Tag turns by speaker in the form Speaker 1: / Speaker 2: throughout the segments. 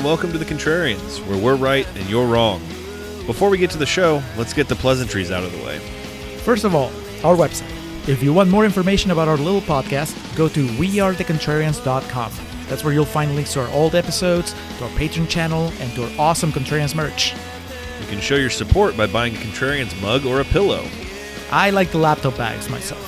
Speaker 1: and welcome to The Contrarians, where we're right and you're wrong. Before we get to the show, let's get the pleasantries out of the way.
Speaker 2: First of all, our website. If you want more information about our little podcast, go to wearethecontrarians.com. That's where you'll find links to our old episodes, to our Patreon channel, and to our awesome Contrarians merch.
Speaker 1: You can show your support by buying a Contrarians mug or a pillow.
Speaker 2: I like the laptop bags myself.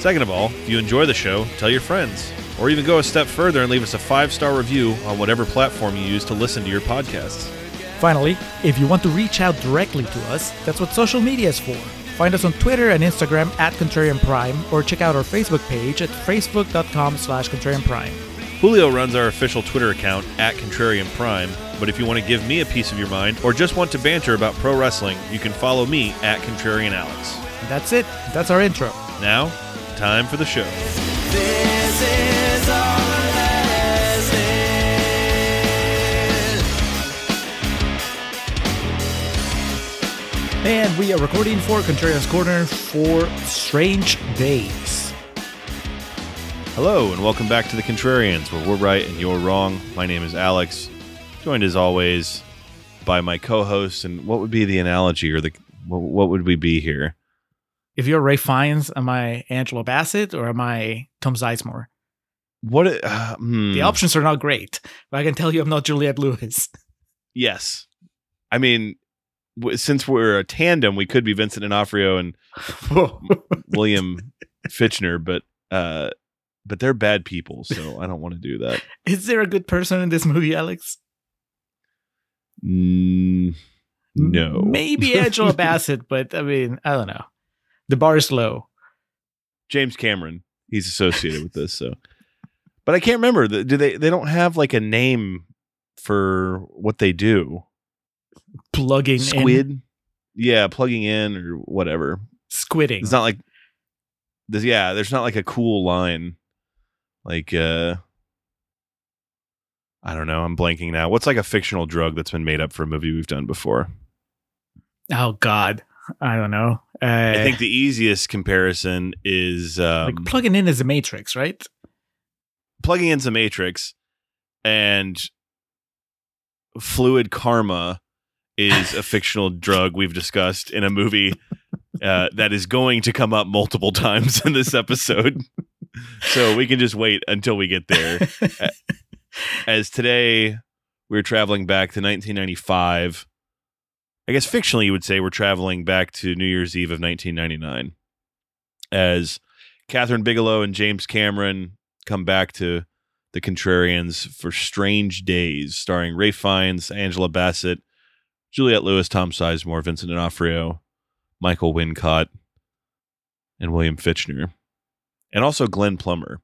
Speaker 1: Second of all, if you enjoy the show, tell your friends. Or even go a step further and leave us a five star review on whatever platform you use to listen to your podcasts.
Speaker 2: Finally, if you want to reach out directly to us, that's what social media is for. Find us on Twitter and Instagram at Contrarian Prime, or check out our Facebook page at facebook.com slash Contrarian Prime.
Speaker 1: Julio runs our official Twitter account at Contrarian Prime, but if you want to give me a piece of your mind or just want to banter about pro wrestling, you can follow me at Contrarian Alex.
Speaker 2: That's it. That's our intro.
Speaker 1: Now, time for the show.
Speaker 2: And we are recording for Contrarian's Corner for Strange Days.
Speaker 1: Hello, and welcome back to the Contrarians, where we're right and you're wrong. My name is Alex, joined as always by my co-host. And what would be the analogy, or the what, what would we be here?
Speaker 2: If you're Ralph Fiennes, am I Angela Bassett or am I Tom Sizemore?
Speaker 1: What? it- Uh, hmm.
Speaker 2: The options are not great, but I can tell you I'm not Juliette Lewis.
Speaker 1: Yes, I mean, w- since we're a tandem, we could be Vincent D'Onofrio and William Fichtner, but uh, but they're bad people, so I don't want to do that.
Speaker 2: Is there a good person in this movie, Alex?
Speaker 1: Mm, no,
Speaker 2: Maybe Angela Bassett, but I mean, I don't know. The bar is low.
Speaker 1: James Cameron. He's associated with this, so. But I can't remember. Do they? They don't have like a name for what they do.
Speaker 2: Plugging in.
Speaker 1: Squid. Yeah, plugging in or whatever.
Speaker 2: Squidding.
Speaker 1: It's not like this. Yeah, there's not like a cool line. Like, uh I don't know. I'm blanking now. What's like a fictional drug that's been made up for a movie we've done before?
Speaker 2: oh, God. I don't know. Uh,
Speaker 1: I think the easiest comparison is um,
Speaker 2: like plugging in is a matrix, right?
Speaker 1: plugging into Matrix and fluid karma is a fictional drug we've discussed in a movie uh, that is going to come up multiple times in this episode. so we can just wait until we get there. As today we're traveling back to 1995. I guess fictionally you would say we're traveling back to New Year's Eve of 1999. As Kathryn Bigelow and James Cameron come back to the Contrarians for Strange Days, starring Ralph Fiennes, Angela Bassett, Juliette Lewis, Tom Sizemore, Vincent D'Onofrio, Michael Wincott, and William Fichtner, and also Glenn Plummer,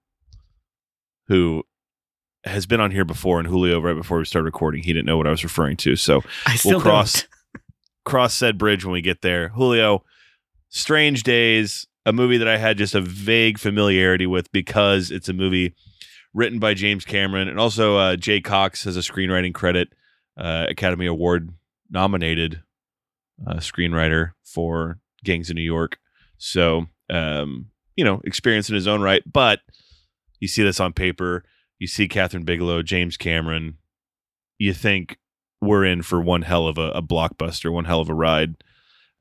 Speaker 1: who has been on here before. And Julio, right before we started recording, he didn't know what I was referring to. So
Speaker 2: I still
Speaker 1: cross- cross said bridge when we get there. Julio, Strange Days, a movie that I had just a vague familiarity with because it's a movie written by James Cameron and also uh, Jay Cocks has a screenwriting credit, uh, Academy Award nominated uh, screenwriter for Gangs of New York. So, um, you know, experience in his own right. But you see this on paper, you see Kathryn Bigelow, James Cameron, you think we're in for one hell of a, a blockbuster, one hell of a ride,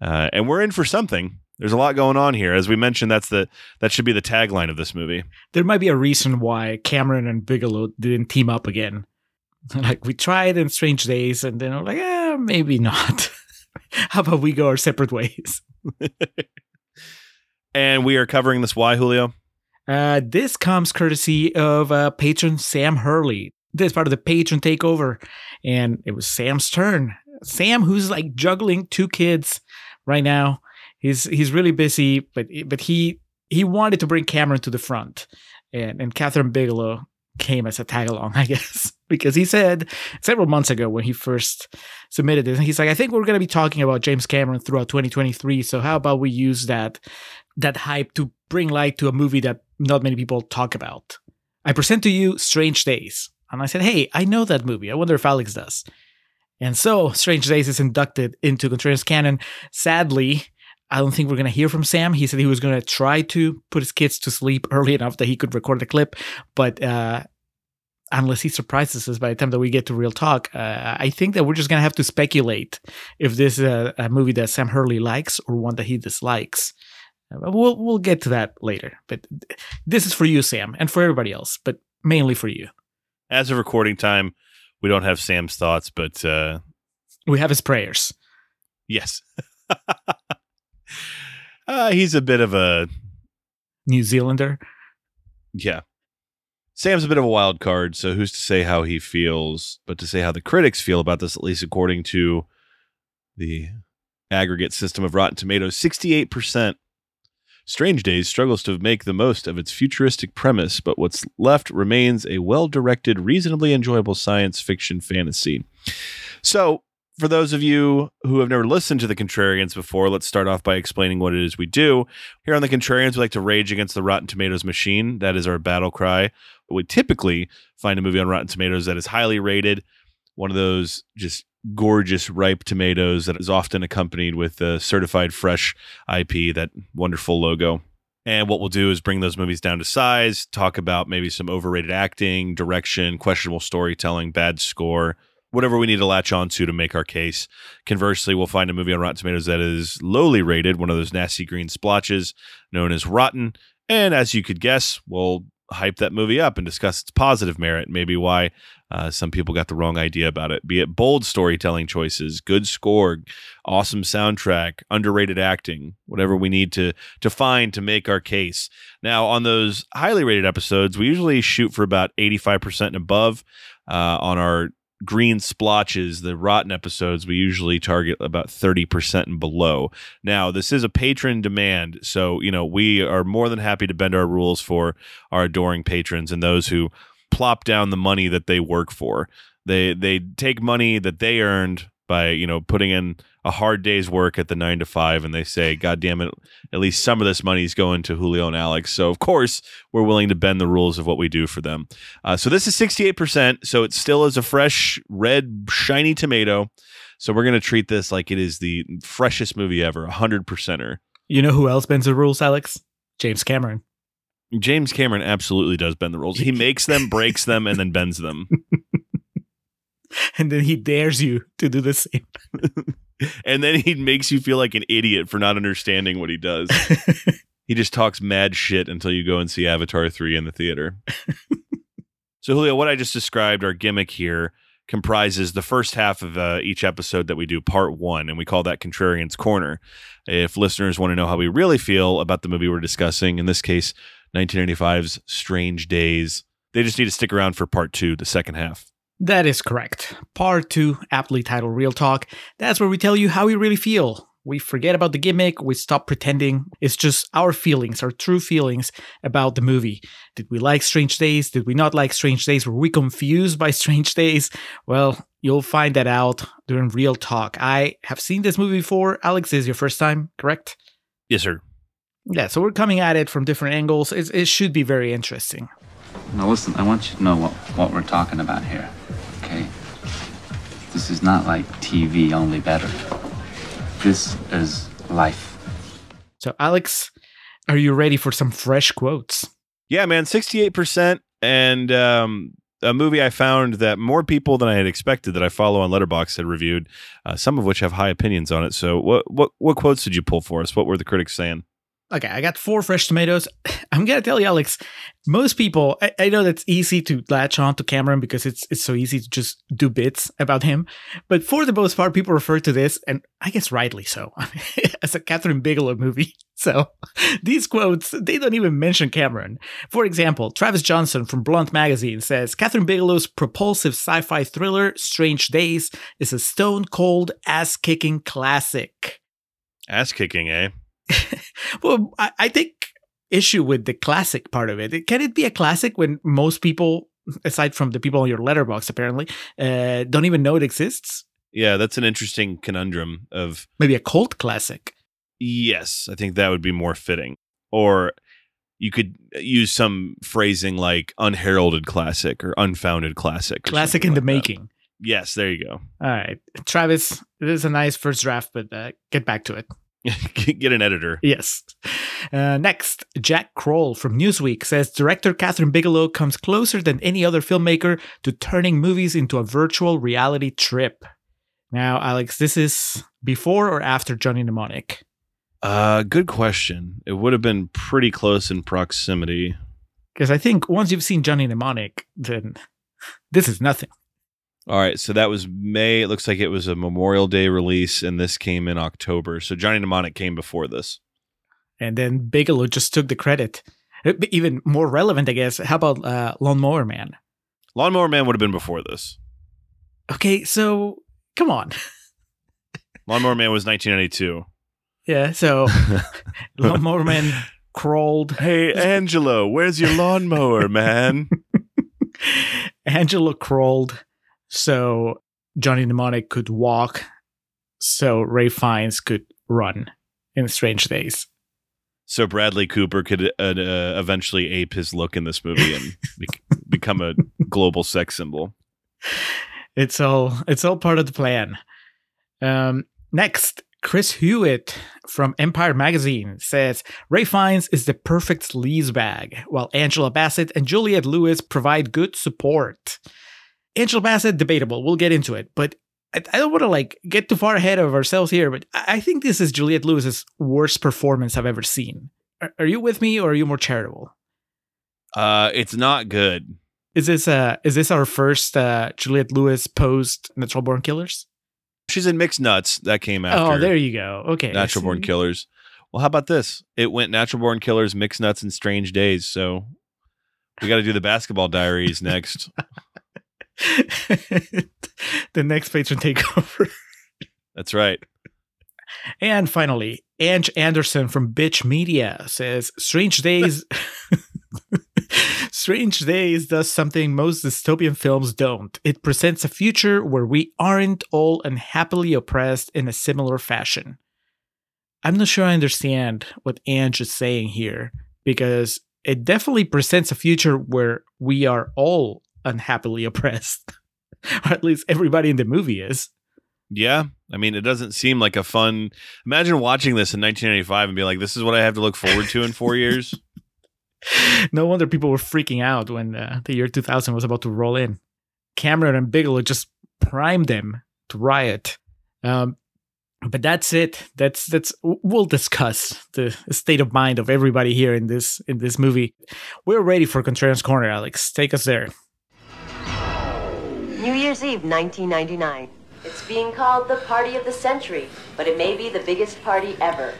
Speaker 1: uh, and we're in for something. There's a lot going on here, as we mentioned. That's the that should be the tagline of this movie.
Speaker 2: There might be a reason why Cameron and Bigelow didn't team up again. like we tried in Strange Days, and then I'm like, eh, maybe not. How about we go our separate ways?
Speaker 1: And we are covering this. Why, Julio?
Speaker 2: Uh, this comes courtesy of uh, patron Sam Hurley. This is part of the patron takeover, and it was Sam's turn. Sam, who's like juggling two kids right now, he's he's really busy, but but he he wanted to bring Cameron to the front, and and Kathryn Bigelow came as a tag along, I guess, because he said several months ago when he first submitted this, he's like, I think we're going to be talking about James Cameron throughout 2023. So how about we use that that hype to bring light to a movie that not many people talk about? I present to you Strange Days, and I said, Hey, I know that movie. I wonder if Alex does. And so Strange Days is inducted into Contrarians canon. Sadly, I don't think we're going to hear from Sam. He said he was going to try to put his kids to sleep early enough that he could record the clip, but uh, unless he surprises us by the time that we get to real talk, uh, I think that we're just gonna have to speculate if this is a, a movie that Sam Hurley likes or one that he dislikes. Uh, we'll we'll get to that later. But this is for you, Sam, and for everybody else, but mainly for you.
Speaker 1: As of recording time, we don't have Sam's thoughts, but uh,
Speaker 2: We have his prayers.
Speaker 1: yes. uh, he's a bit of a
Speaker 2: New Zealander.
Speaker 1: Yeah. Sam's a bit of a wild card, so who's to say how he feels, but to say how the critics feel about this, at least according to the aggregate system of Rotten Tomatoes, 68%. Strange Days struggles to make the most of its futuristic premise, but what's left remains a well directed, reasonably enjoyable science fiction fantasy. So, for those of you who have never listened to the Contrarians before, let's start off by explaining what it is we do. Here on the Contrarians, we like to rage against the Rotten Tomatoes machine. That is our battle cry. We typically find a movie on Rotten Tomatoes that is highly rated, one of those just gorgeous ripe tomatoes that is often accompanied with a certified fresh IP, that wonderful logo. And what we'll do is bring those movies down to size, talk about maybe some overrated acting, direction, questionable storytelling, bad score, whatever we need to latch onto to make our case. Conversely, we'll find a movie on Rotten Tomatoes that is lowly rated, one of those nasty green splotches known as rotten. And as you could guess, we'll hype that movie up and discuss its positive merit, maybe why uh, some people got the wrong idea about it. Be it bold storytelling choices, good score, awesome soundtrack, underrated acting, whatever we need to to find to make our case. Now, on those highly rated episodes, we usually shoot for about eighty five percent and above. Uh, on our green splotches, the rotten episodes, we usually target about 30% and below. Now, this is a patron demand. So, you know, we are more than happy to bend our rules for our adoring patrons and those who plop down the money that they work for. They they take money that they earned by, you know, putting in a hard day's work at the 9 to 5 and they say, "God damn it, at least some of this money is going to Julio and Alex." So, of course, we're willing to bend the rules of what we do for them. Uh, so this is 68%. So it still is a fresh, red, shiny tomato. So we're going to treat this like it is the freshest movie ever, a 100%er.
Speaker 2: You know who else bends the rules, Alex? James Cameron.
Speaker 1: James Cameron absolutely does bend the rules. He makes them, breaks them, and then bends them.
Speaker 2: And then he dares you to do the same.
Speaker 1: And then he makes you feel like an idiot for not understanding what he does. He just talks mad shit until you go and see Avatar 3 in the theater. so, Julio, what I just described, our gimmick here, comprises the first half of uh, each episode that we do, part one, and we call that Contrarian's Corner. If listeners want to know how we really feel about the movie we're discussing, in this case, 1995's Strange Days, they just need to stick around for part two, the second half.
Speaker 2: That is correct. Part two, aptly titled Real Talk. That's where we tell you how we really feel. We forget about the gimmick, we stop pretending. It's just our feelings, our true feelings about the movie. Did we like Strange Days? Did we not like Strange Days? Were we confused by Strange Days? Well, you'll find that out during Real Talk. I have seen this movie before. Alex, is your first time, correct?
Speaker 1: Yes, sir.
Speaker 2: Yeah, so we're coming at it from different angles. It, it should be very interesting.
Speaker 3: Now listen, I want you to know what, what we're talking about here, okay? This is not like TV, only better. This is life.
Speaker 2: So, Alex, are you ready for some fresh quotes?
Speaker 1: Yeah, man, 68%. And um, a movie I found that more people than I had expected that I follow on Letterboxd had reviewed, uh, some of which have high opinions on it. So, what, what, what quotes did you pull for us? What were the critics saying?
Speaker 2: Okay, I got four fresh tomatoes. I'm gonna tell you, Alex. Most people, I, I know that's easy to latch on to Cameron because it's it's so easy to just do bits about him. But for the most part, people refer to this, and I guess rightly so, as a Kathryn Bigelow movie. So these quotes, they don't even mention Cameron. For example, Travis Johnson from Blunt Magazine says Kathryn Bigelow's propulsive sci-fi thriller Strange Days is a stone cold ass kicking classic.
Speaker 1: Ass kicking, eh?
Speaker 2: well, I, I take issue with the classic part of it. Can it be a classic when most people, aside from the people on your Letterboxd, apparently, uh, don't even know it exists?
Speaker 1: Yeah, that's an interesting conundrum of
Speaker 2: Maybe a cult classic.
Speaker 1: yes, I think that would be more fitting. Or you could use some phrasing like unheralded classic or unfounded classic. or
Speaker 2: Classic in the
Speaker 1: that.
Speaker 2: making.
Speaker 1: Yes, there you go.
Speaker 2: All right. Travis, this is a nice first draft, but uh, get back to it.
Speaker 1: Get an editor.
Speaker 2: Yes. Uh, next, Jack Kroll from Newsweek says director Kathryn Bigelow comes closer than any other filmmaker to turning movies into a virtual reality trip. Now, Alex, this is before or after Johnny Mnemonic?
Speaker 1: Uh, good question. It would have been pretty close in proximity.
Speaker 2: Because I think once you've seen Johnny Mnemonic, then this is nothing.
Speaker 1: All right, so that was May. It looks like it was a Memorial Day release, and this came in October. So Johnny Mnemonic came before this.
Speaker 2: And then Bigelow just took the credit. Uh, Even more relevant, I guess. How about uh, Lawnmower Man?
Speaker 1: Lawnmower Man would have been before this.
Speaker 2: Okay, so come on.
Speaker 1: Lawnmower Man was 1992.
Speaker 2: Yeah, so Lawnmower Man crawled.
Speaker 1: Hey, Angelo, where's your lawnmower, man?
Speaker 2: Angela crawled so Johnny Mnemonic could walk, so Ralph Fiennes could run in Strange Days.
Speaker 1: so Bradley Cooper could uh, uh, eventually ape his look in this movie and bec- become a global sex symbol.
Speaker 2: It's all it's all part of the plan. Um, next, Chris Hewitt from Empire Magazine says Ralph Fiennes is the perfect sleaze bag, while Angela Bassett and Juliette Lewis provide good support. Angela Bassett, debatable. We'll get into it, but I, I don't want to like get too far ahead of ourselves here. But I, I think this is Juliette Lewis's worst performance I've ever seen. Are, are you with me, or are you more charitable?
Speaker 1: Uh, it's not good.
Speaker 2: Is this uh is this our first uh Juliette Lewis post Natural Born Killers?
Speaker 1: She's in Mixed Nuts. That came after
Speaker 2: Oh, there you go. Okay,
Speaker 1: Natural Born Killers. Well, how about this? It went Natural Born Killers, Mixed Nuts, and Strange Days. So we got to do the basketball diaries next.
Speaker 2: the next patron takeover.
Speaker 1: That's right.
Speaker 2: And finally, Ange Anderson from Bitch Media says Strange Days Strange Days does something most dystopian films don't. It presents a future where we aren't all unhappily oppressed in a similar fashion. I'm not sure I understand what Ange is saying here because it definitely presents a future where we are all unhappily oppressed. or at least everybody in the movie is.
Speaker 1: Yeah. I mean, it doesn't seem like a fun. Imagine watching this in 1995 and be like, this is what I have to look forward to in four years.
Speaker 2: no wonder people were freaking out when uh, the year 2000 was about to roll in. Cameron and Bigelow just primed them to riot. Um, but that's it. That's that's. We'll discuss the state of mind of everybody here in this in this movie. We're ready for Contrarians Corner, Alex. Take us there.
Speaker 4: New Year's Eve, 1999. It's being called the party of the century, but it may be the biggest party ever.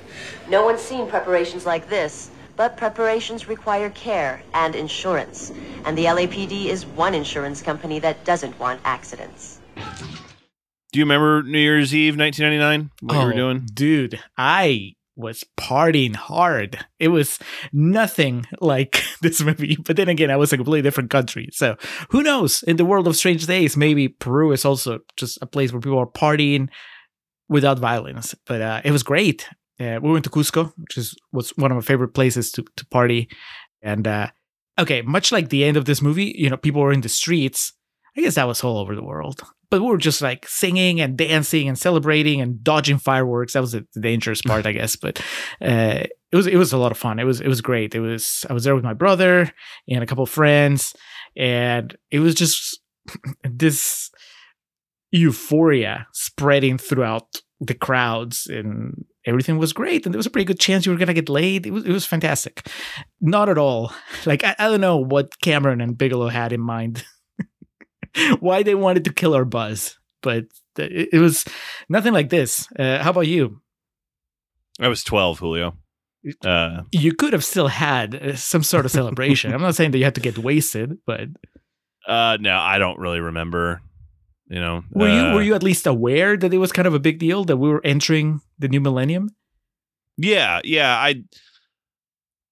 Speaker 4: No one's seen preparations like this, but preparations require care and insurance. And the LAPD is one insurance company that doesn't want accidents.
Speaker 1: Do you remember New Year's Eve 1999? What you were
Speaker 2: Oh,
Speaker 1: doing?
Speaker 2: dude. I was partying hard. It was nothing like this movie. But then again, I was a completely different country. So who knows? In the world of strange days, maybe Peru is also just a place where people are partying without violence. But uh, it was great. Uh, we went to Cusco, which is was one of my favorite places to to party. And uh, okay, much like the end of this movie, you know, people were in the streets. I guess that was all over the world. But we were just like singing and dancing and celebrating and dodging fireworks. That was the dangerous part, I guess. But uh, it was it was a lot of fun. It was it was great. It was I was there with my brother and a couple of friends, and it was just this euphoria spreading throughout the crowds and everything was great and there was a pretty good chance you were gonna get laid it was, it was fantastic not at all like I, I don't know what cameron and bigelow had in mind why they wanted to kill our buzz but it, was nothing like this uh, how about you
Speaker 1: I was 12, Julio. Uh,
Speaker 2: you could have still had uh, some sort of celebration i'm not saying that you had to get wasted but
Speaker 1: uh, no, I don't really remember. You know,
Speaker 2: were you
Speaker 1: uh,
Speaker 2: were you at least aware that it was kind of a big deal that we were entering the new millennium
Speaker 1: Yeah, yeah. I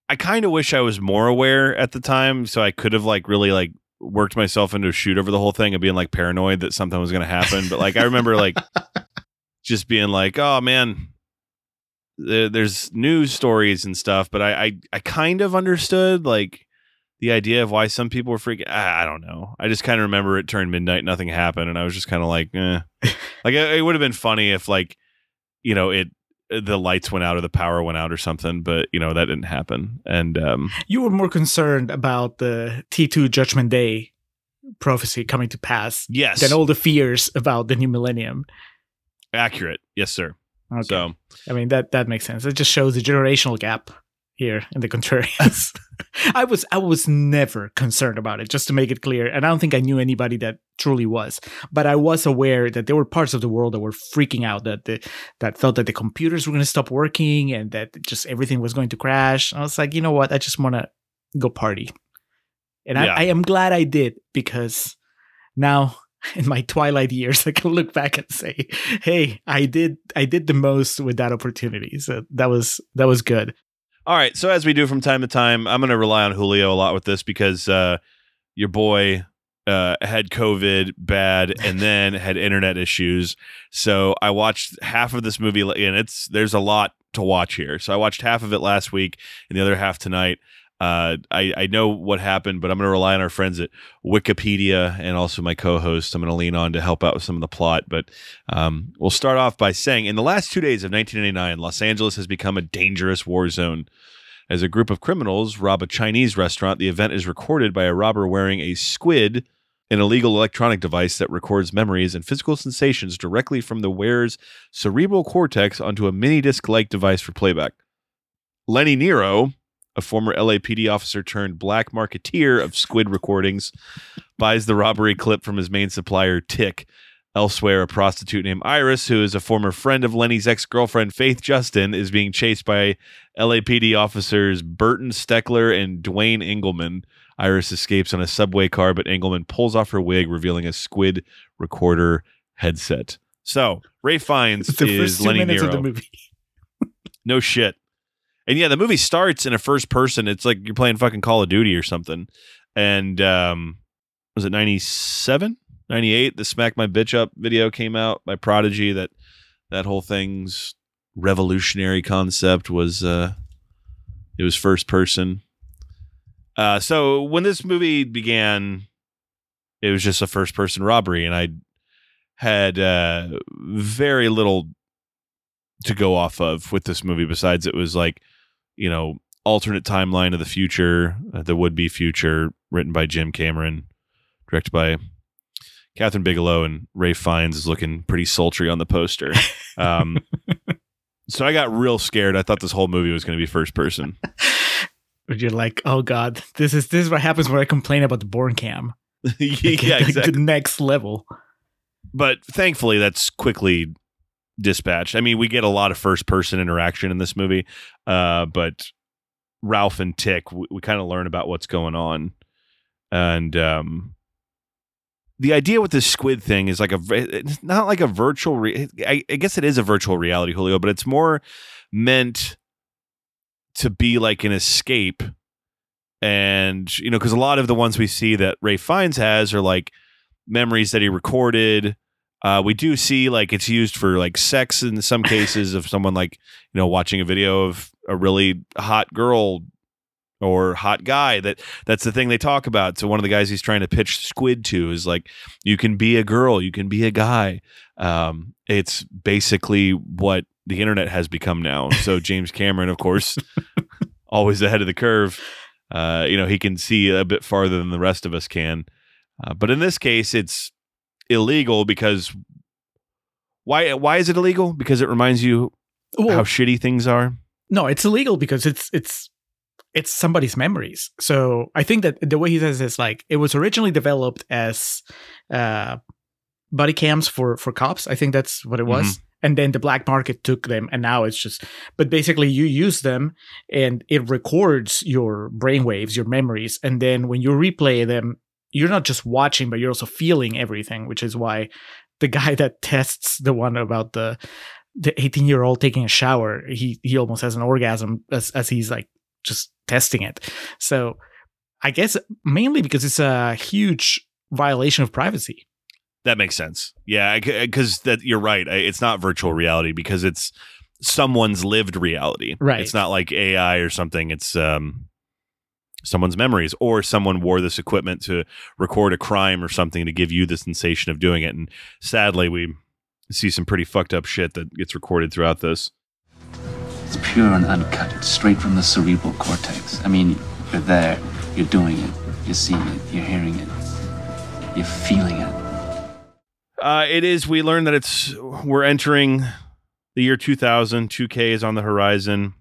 Speaker 1: I kind of wish I was more aware at the time, so I could have like really like worked myself into a shoot over the whole thing and being like paranoid that something was going to happen. But like I remember like just being like, oh man, there- there's news stories and stuff. But I I, I kind of understood like the idea of why some people were freaking. I, I don't know. I just kind of remember it turned midnight, nothing happened, and I was just kind of like, eh. like it, it would have been funny if like you know it the lights went out or the power went out or something, but you know that didn't happen. And um,
Speaker 2: You were more concerned about the T2 Judgment Day prophecy coming to pass
Speaker 1: yes,
Speaker 2: than all the fears about the new millennium.
Speaker 1: accurate. Yes, sir.
Speaker 2: Okay.
Speaker 1: So
Speaker 2: I mean that that makes sense. It just shows the generational gap here in the contrarians. I was I was never concerned about it, just to make it clear. And I don't think I knew anybody that truly was. But I was aware that there were parts of the world that were freaking out, that the, that felt that the computers were going to stop working and that just everything was going to crash. I was like, you know what? I just want to go party. And
Speaker 1: Yeah.
Speaker 2: I, I am glad I did because now in my twilight years I can look back and say, hey, I did I did the most with that opportunity. So that was that was good.
Speaker 1: All right. So as we do from time to time, I'm going to rely on Julio a lot with this because uh, your boy uh, had COVID bad and then had internet issues. So I watched half of this movie, and it's there's a lot to watch here. So I watched half of it last week and the other half tonight. Uh, I, I know what happened, but I'm going to rely on our friends at Wikipedia and also my co-host. I'm going to lean on to help out with some of the plot. But um, we'll start off by saying, in the last two days of 1989, Los Angeles has become a dangerous war zone. As a group of criminals rob a Chinese restaurant, the event is recorded by a robber wearing a squid, an illegal electronic device that records memories and physical sensations directly from the wearer's cerebral cortex onto a mini disc like device for playback. Lenny Nero, a former LAPD officer turned black marketeer of squid recordings, buys the robbery clip from his main supplier, Tick. Elsewhere, a prostitute named Iris, who is a former friend of Lenny's ex girlfriend, Faith Justin, is being chased by LAPD officers Burton Steckler and Dwayne Engelman. Iris escapes on a subway car, but Engelman pulls off her wig, revealing a squid recorder headset. So, Ray Fiennes
Speaker 2: the
Speaker 1: is Lenny Nero.
Speaker 2: of the movie.
Speaker 1: No shit. And yeah, the movie starts in a first person. It's like you're playing fucking Call of Duty or something. And um was it 97? 98? The Smack My Bitch Up video came out by Prodigy that that whole thing's revolutionary concept was uh it was first person. Uh so when this movie began it was just a first person robbery and I had uh very little to go off of with this movie besides it was like you know alternate timeline of the future uh, the would be future written by jim cameron directed by kathryn bigelow and ralph fiennes is looking pretty sultry on the poster um, so i got real scared i thought this whole movie was going to be first person
Speaker 2: But you're like, oh god, this is this is what happens when I complain about the born cam.
Speaker 1: yeah exactly
Speaker 2: The next level.
Speaker 1: but thankfully that's quickly dispatched. I mean, we get a lot of first person interaction in this movie, uh, but Ralph and Tick, we, we kind of learn about what's going on, and um, the idea with this squid thing is like a, it's not like a virtual. Re- I, I guess it is a virtual reality, Julio, but it's more meant to be like an escape. And you know, because a lot of the ones we see that Ralph Fiennes has are like memories that he recorded. Uh, we do see like it's used for like sex in some cases of someone like you know watching a video of a really hot girl or hot guy that that's the thing they talk about. So one of the guys he's trying to pitch squid to is like you can be a girl you can be a guy. Um, it's basically what the internet has become now. So james cameron of course always ahead of the curve. Uh, you know he can see a bit farther than the rest of us can. Uh, but in this case it's illegal because why why is it illegal because it reminds you
Speaker 2: Well,
Speaker 1: how shitty things are
Speaker 2: no, it's illegal because it's it's it's somebody's memories. So I think that the way he says is like it was originally developed as uh, body cams for for cops. I think that's what it was. And then the black market took them, and now it's just. But basically, you use them, and it records your brainwaves, your memories, and then when you replay them, you're not just watching, but you're also feeling everything. Which is why the guy that tests the one about the the 18 year old taking a shower, he he almost has an orgasm as as he's like just testing it. So I guess mainly because it's a huge violation of privacy.
Speaker 1: That makes sense. Yeah, because that you're right. It's not virtual reality because it's someone's lived reality.
Speaker 2: Right.
Speaker 1: It's not like AI or something. It's um someone's memories or someone wore this equipment to record a crime or something to give you the sensation of doing it. And sadly, we see some pretty fucked up shit that gets recorded throughout this.
Speaker 3: It's pure and uncut. It's straight from the cerebral cortex. I mean, you're there, you're doing it, you're seeing it, you're hearing it, you're feeling it.
Speaker 1: Uh, it is. We learn that it's we're entering the year 2000. 2K is on the horizon.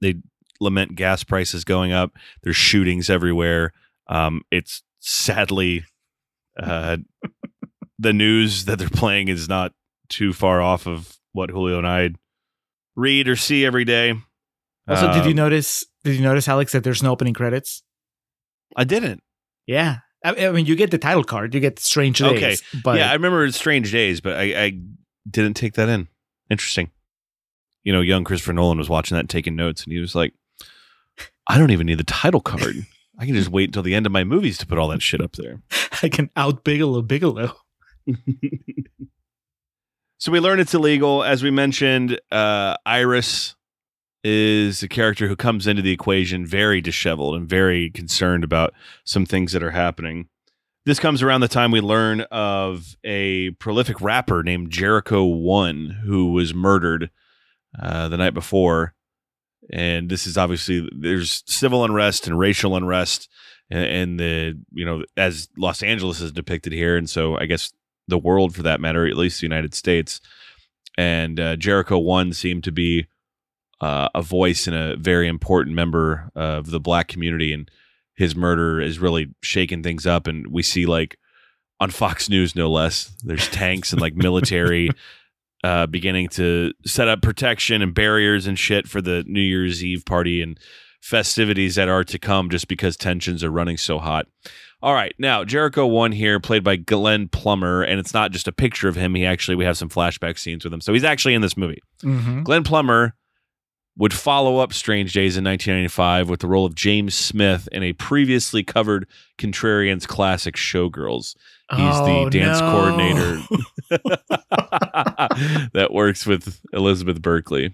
Speaker 1: They lament gas prices going up. There's shootings everywhere. Um, it's sadly uh, the news that they're playing is not too far off of what Julio and I read or see every day.
Speaker 2: Also, did you
Speaker 1: Um,
Speaker 2: notice? Did you notice, Alex, that there's no opening credits?
Speaker 1: I didn't.
Speaker 2: Yeah, I, I mean, you get the title card, you get Strange Days,
Speaker 1: Okay.
Speaker 2: but
Speaker 1: yeah, I remember Strange Days, but I, I didn't take that in. Interesting. You know, young Christopher Nolan was watching that and taking notes, and he was like, I don't even need the title card. I can just wait until the end of my movies to put all that shit up there.
Speaker 2: I can out Bigelow Bigelow.
Speaker 1: So we learn it's illegal. As we mentioned, uh, Iris is a character who comes into the equation very disheveled and very concerned about some things that are happening. This comes around the time we learn of a prolific rapper named Jericho One who was murdered uh, the night before. And this is obviously there's civil unrest and racial unrest, and, and the you know as Los Angeles is depicted here, and so I guess the world for that matter, at least the United States. And uh, Jericho One seemed to be uh, a voice and a very important member of the black community, and his murder is really shaking things up. And we see like on Fox News, no less, there's tanks and like military uh, beginning to set up protection and barriers and shit for the New Year's Eve party and festivities that are to come, just because tensions are running so hot. All right, now Jericho one here, played by Glenn Plummer, and it's not just a picture of him. He actually we have some flashback scenes with him, so he's actually in this movie.
Speaker 2: Mm-hmm.
Speaker 1: Glenn Plummer would follow up Strange Days in 1995 with the role of James Smith in a previously covered Contrarians classic Showgirls. He's the oh, dance coordinator that works with Elizabeth Berkley.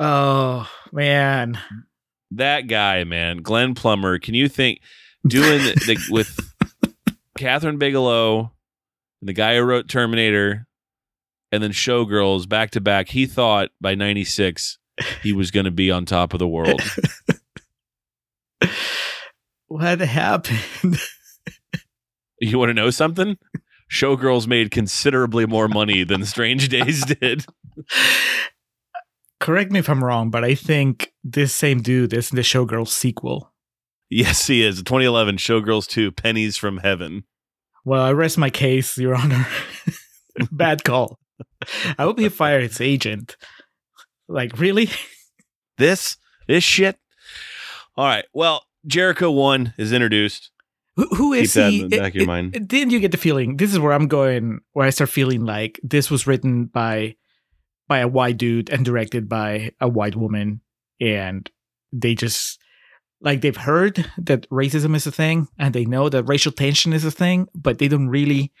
Speaker 2: Oh man,
Speaker 1: That guy, man, Glenn Plummer. Can you think doing the, with Kathryn Bigelow and the guy who wrote Terminator and then Showgirls back to back? He thought by '96 he was going to be on top of the world.
Speaker 2: what happened?
Speaker 1: You want to know something? Showgirls made considerably more money than Strange Days did.
Speaker 2: Correct me if I'm wrong, but I think this same dude is in the Showgirls sequel.
Speaker 1: Yes, he is. 2011 Showgirls 2 Pennies from Heaven.
Speaker 2: Well, I rest my case, Your Honor. Bad call. I hope he fired his agent. Like, really?
Speaker 1: This this shit. All right. Well, Jericho 1 is introduced.
Speaker 2: Who, who
Speaker 1: Keep
Speaker 2: is
Speaker 1: that
Speaker 2: he?
Speaker 1: in the back of your
Speaker 2: It-
Speaker 1: mind.
Speaker 2: didn't you get the feeling? This is where I'm going. Where I start feeling like this was written by by a white dude and directed by a white woman, and they just like they've heard that racism is a thing, and they know that racial tension is a thing, but they don't really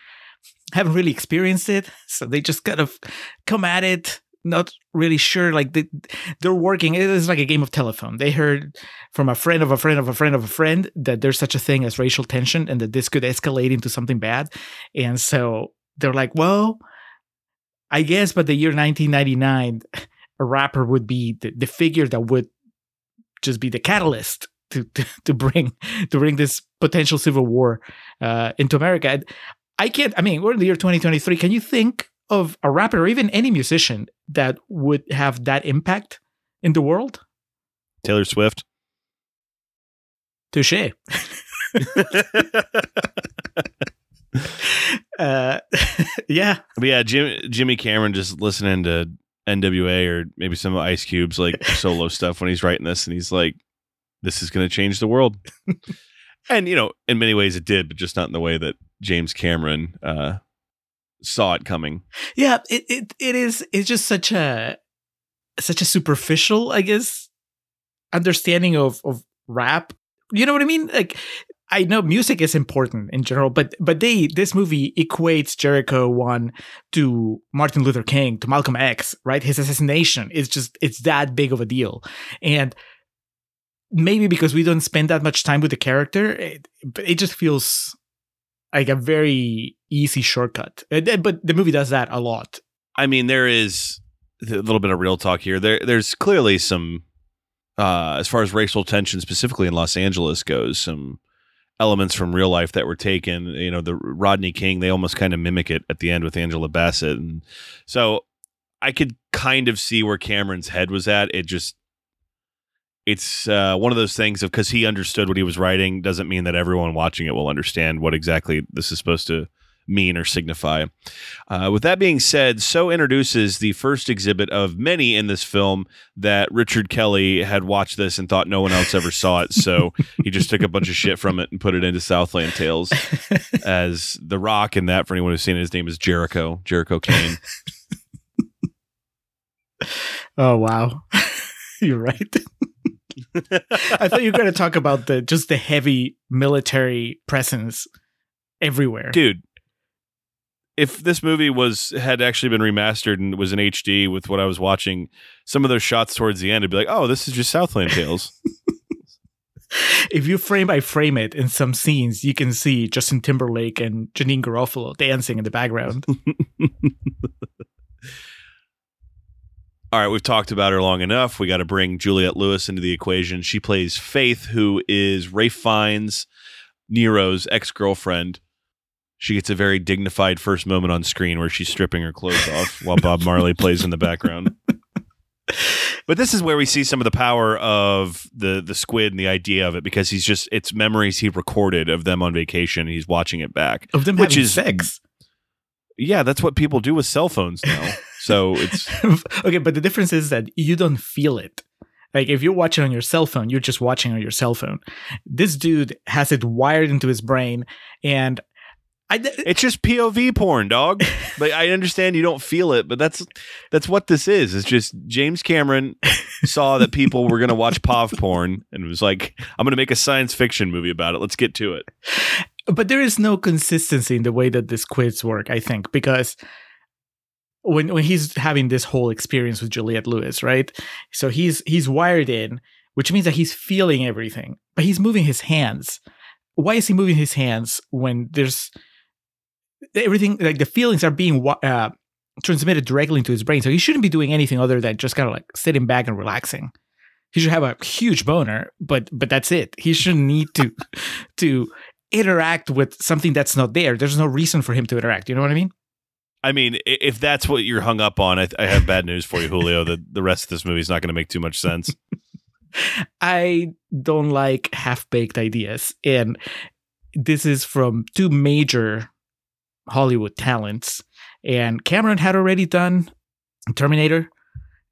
Speaker 2: haven't really experienced it, so they just kind of come at it. Not really sure, like they, they're working. It is like a game of telephone. They heard from a friend of a friend of a friend of a friend that there's such a thing as racial tension and that this could escalate into something bad. And so they're like, well, I guess by the year 1999, a rapper would be the, the figure that would just be the catalyst to, to, to bring to bring this potential civil war uh, into America. I can't, I mean, we're in the year 2023. Can you think of a rapper or even any musician that would have that impact in the world?
Speaker 1: Taylor Swift.
Speaker 2: Touche. uh, yeah.
Speaker 1: But yeah, Jim, Jimmy Cameron just listening to NWA or maybe some of Ice Cube's like solo stuff when he's writing this, and he's like, "This is going to change the world." and you know, in many ways, it did, but just not in the way that James Cameron uh, saw it coming.
Speaker 2: Yeah, it, it it is it's just such a such a superficial, I guess, understanding of of rap. You know what I mean? Like I know music is important in general, but but they this movie equates Jericho one to Martin Luther King, to Malcolm X, right? His assassination is just it's that big of a deal. And maybe because we don't spend that much time with the character, it, but it just feels like a very easy shortcut. But the movie does that a lot.
Speaker 1: I mean, there is a little bit of real talk here. There, there's clearly some, uh, as far as racial tension, specifically in Los Angeles goes, some elements from real life that were taken. You know, the Rodney King, they almost kind of mimic it at the end with Angela Bassett, and so I could kind of see where Cameron's head was at. It just, it's uh, one of those things of because he understood what he was writing doesn't mean that everyone watching it will understand what exactly this is supposed to mean or signify. Uh, with that being said, so introduces the first exhibit of many in this film that Richard Kelly had watched this and thought no one else ever saw it. So he just took a bunch of shit from it and put it into Southland Tales as The Rock. And that, for anyone who's seen it, his name is Jericho, Jericho Cane.
Speaker 2: Oh wow, you're right. I thought you were going to talk about the just the heavy military presence everywhere.
Speaker 1: Dude, if this movie was had actually been remastered and was in HD with what I was watching, some of those shots towards the end, I'd be like, oh, this is just Southland Tales.
Speaker 2: if you frame by frame it in some scenes, you can see Justin Timberlake and Janeane Garofalo dancing in the background.
Speaker 1: All right, we've talked about her long enough. We got to bring Juliette Lewis into the equation. She plays Faith, who is Ralph Fiennes, Nero's ex girlfriend. She gets a very dignified first moment on screen where she's stripping her clothes off while Bob Marley plays in the background. But this is where we see some of the power of the the squid and the idea of it because he's just it's memories he recorded of them on vacation. And he's watching it back,
Speaker 2: Of them
Speaker 1: which
Speaker 2: having
Speaker 1: is
Speaker 2: sex.
Speaker 1: Yeah, that's what people do with cell phones now. So it's
Speaker 2: okay, but the difference is that you don't feel it. Like if you're watching on your cell phone, you're just watching on your cell phone. This dude has it wired into his brain, and I
Speaker 1: it's just POV porn, dog. Like I understand you don't feel it, but that's that's what this is. It's just James Cameron saw that people were gonna watch POV porn and was like, I'm gonna make a science fiction movie about it. Let's get to it.
Speaker 2: but there is no consistency in the way that the squids work. I think because when when he's having this whole experience with Juliette Lewis, right? So he's he's wired in, which means that he's feeling everything, but he's moving his hands. Why is he moving his hands when there's everything like the feelings are being uh, transmitted directly into his brain? So he shouldn't be doing anything other than just kind of like sitting back and relaxing. He should have a huge boner, but but that's it. He shouldn't need to to interact with something that's not there. There's no reason for him to interact. You know what I mean?
Speaker 1: I mean, if that's what you're hung up on, I, I have bad news for you, Julio. The the rest of this movie is not going to make too much sense.
Speaker 2: I don't like half baked ideas. And this is from two major Hollywood talents. And Cameron had already done Terminator.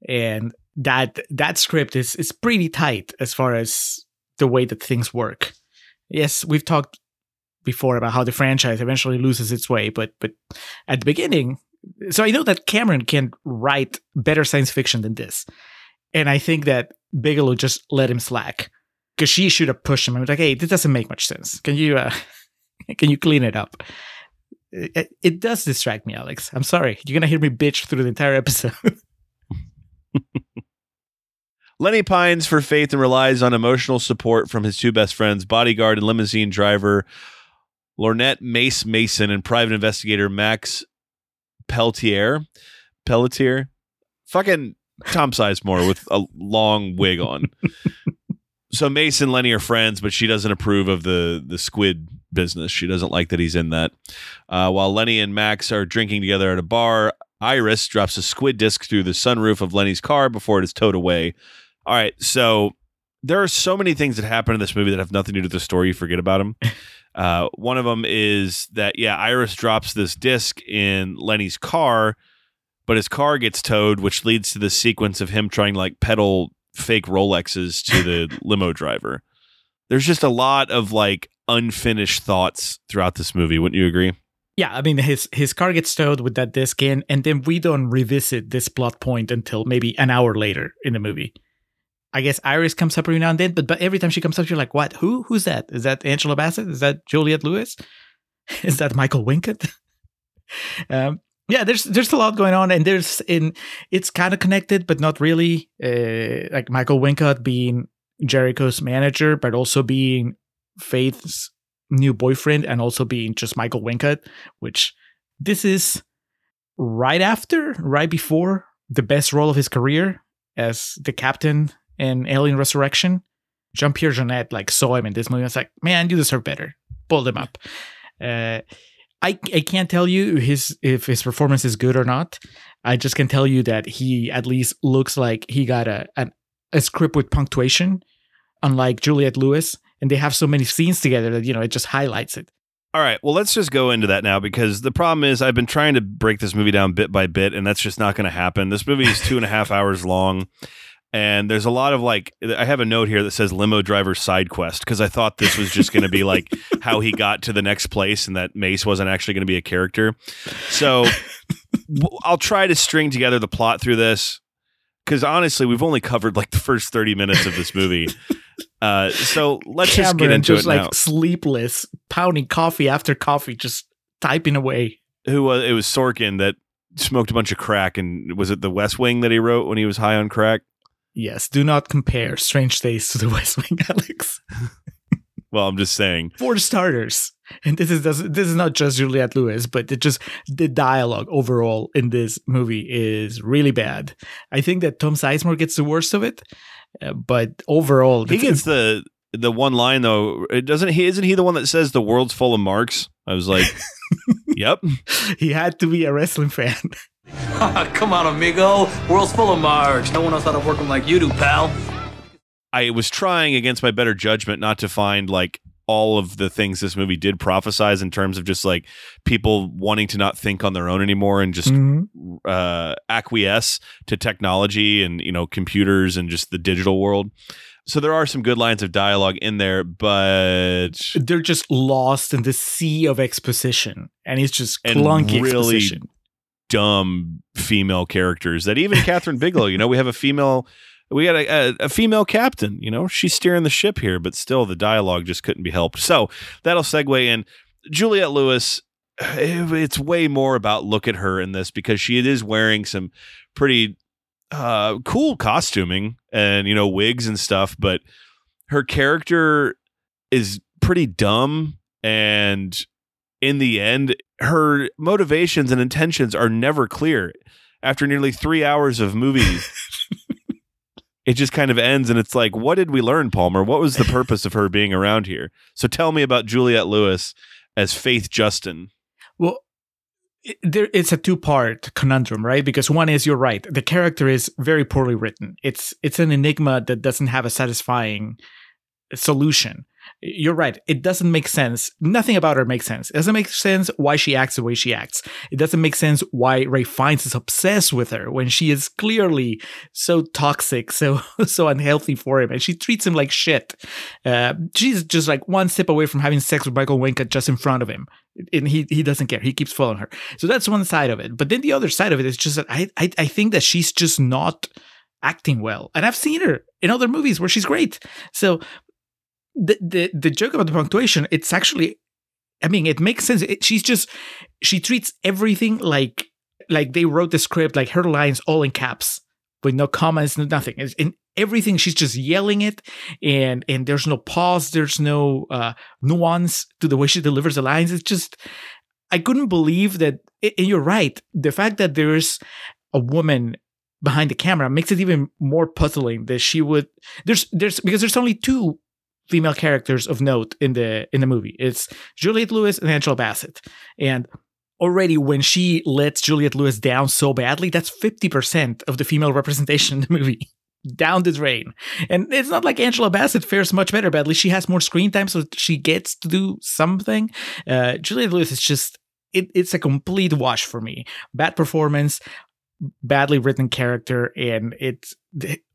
Speaker 2: And that that script is is pretty tight as far as the way that things work. Yes, we've talked before about how the franchise eventually loses its way, but but at the beginning, so I know that Cameron can write better science fiction than this. And I think that Bigelow just let him slack because she should have pushed him and was like, "Hey, this doesn't make much sense. Can you, uh, can you clean it up?" It, it does distract me, Alex. I'm sorry. You're gonna hear me bitch through the entire episode.
Speaker 1: Lenny pines for faith and relies on emotional support from his two best friends, bodyguard and limousine driver Lornette Mace Mason and private investigator Max Peltier. Pelletier? Fucking Tom Sizemore with a long wig on. so Mace and Lenny are friends, but she doesn't approve of the the squid business. She doesn't like that he's in that. Uh, while Lenny and Max are drinking together at a bar, Iris drops a squid disc through the sunroof of Lenny's car before it is towed away. All right, so there are so many things that happen in this movie that have nothing to do with the story. You forget about them. Uh, one of them is that yeah, Iris drops this disc in Lenny's car, but his car gets towed, which leads to the sequence of him trying to like peddle fake Rolexes to the limo driver. There's just a lot of like unfinished thoughts throughout this movie. Wouldn't you agree?
Speaker 2: yeah, I mean his his car gets towed with that disc in, and then we don't revisit this plot point until maybe an hour later in the movie. I guess Iris comes up every now and then, but but every time she comes up, you're like, what? Who? Who's that? Is that Angela Bassett? Is that Juliette Lewis? Is that Michael Wincott? um, yeah, there's there's a lot going on, and there's in it's kind of connected, but not really. Uh, like Michael Wincott being Jericho's manager, but also being Faith's new boyfriend, and also being just Michael Wincott, which this is right after, right before the best role of his career as the captain in Alien Resurrection. Jean Pierre Jeunet like saw him in this movie. I was like, man, you deserve better. Pulled him up. Uh, I I can't tell you his if his performance is good or not. I just can tell you that he at least looks like he got a an, a script with punctuation, unlike Juliette Lewis, and they have so many scenes together that you know it just highlights it.
Speaker 1: All right. Well, let's just go into that now because the problem is I've been trying to break this movie down bit by bit, and that's just not going to happen. This movie is two and a half hours long. And there's a lot of like, I have a note here that says limo driver side quest because I thought this was just going to be like how he got to the next place and that Mace wasn't actually going to be a character. So i'll try to string together the plot through this because honestly, we've only covered like the first 30 minutes of this movie. Uh, so let's just get
Speaker 2: Cameron
Speaker 1: into
Speaker 2: just
Speaker 1: it
Speaker 2: like
Speaker 1: now.
Speaker 2: sleepless, pounding coffee after coffee, just typing away.
Speaker 1: who was it was Sorkin that smoked a bunch of crack and was it the West Wing that he wrote when he was high on crack?
Speaker 2: Yes, do not compare Strange Days to the West Wing, Alex.
Speaker 1: Well, I'm just saying.
Speaker 2: For starters, and this is this is not just Juliette Lewis, but it just the dialogue overall in this movie is really bad. I think that Tom Sizemore gets the worst of it, uh, but overall,
Speaker 1: He gets the the one line though. It doesn't he? Isn't he the one that says the world's full of marks? I was like, yep.
Speaker 2: he had to be a wrestling fan.
Speaker 5: Come on, amigo. World's full of Marge. No one knows how to work them like you do, pal.
Speaker 1: I was trying against my better judgment not to find like all of the things this movie did prophesize in terms of just like people wanting to not think on their own anymore and just
Speaker 2: Mhm.
Speaker 1: uh, acquiesce to technology and you know computers and just the digital world. So there are some good lines of dialogue in there, but
Speaker 2: They're just lost in the sea of exposition, and it's just
Speaker 1: And
Speaker 2: clunky
Speaker 1: really
Speaker 2: exposition.
Speaker 1: Dumb female characters that even Kathryn Bigelow, you know, we have a female, we got a, a, a female captain, you know, she's steering the ship here, but still the dialogue just couldn't be helped. So that'll segue in. Juliette Lewis, it's way more about look at her in this because she is wearing some pretty uh, cool costuming and, you know, wigs and stuff, but her character is pretty dumb and in the end her motivations and intentions are never clear after nearly three hours of movie it just kind of ends and it's like what did we learn palmer what was the purpose of her being around here so tell me about juliette lewis as faith justin
Speaker 2: Well, it- there it's a two part conundrum, right? Because one is you're right, the character is very poorly written. It's it's an enigma that doesn't have a satisfying solution. You're right. It doesn't make sense. Nothing about her makes sense. It doesn't make sense why she acts the way she acts. It doesn't make sense why Ray Fiennes is obsessed with her when she is clearly so toxic, so so unhealthy for him, and she treats him like shit. Uh, she's just like one step away from having sex with Michael Wincott just in front of him, and he he doesn't care. He keeps following her. So that's one side of it. But then the other side of it is just that I I, I think that she's just not acting well, and I've seen her in other movies where she's great. So the the the joke about the punctuation, it's actually, I mean, it makes sense. It, she's just she treats everything like like they wrote the script, like her lines all in caps with no comments, no nothing. It's in everything, she's just yelling it, and and there's no pause, there's no uh, nuance to the way she delivers the lines. It's just I couldn't believe that. And you're right, the fact that there's a woman behind the camera makes it even more puzzling that she would there's there's because there's only two female characters of note in the in the movie. It's Juliette Lewis and Angela Bassett. And already when she lets Juliette Lewis down so badly, that's 50% of the female representation in the movie. Down the drain. And it's not like Angela Bassett fares much better, least she has more screen time, so she gets to do something. Uh, Juliette Lewis is just, it, it's a complete wash for me. Bad performance, badly written character, and it's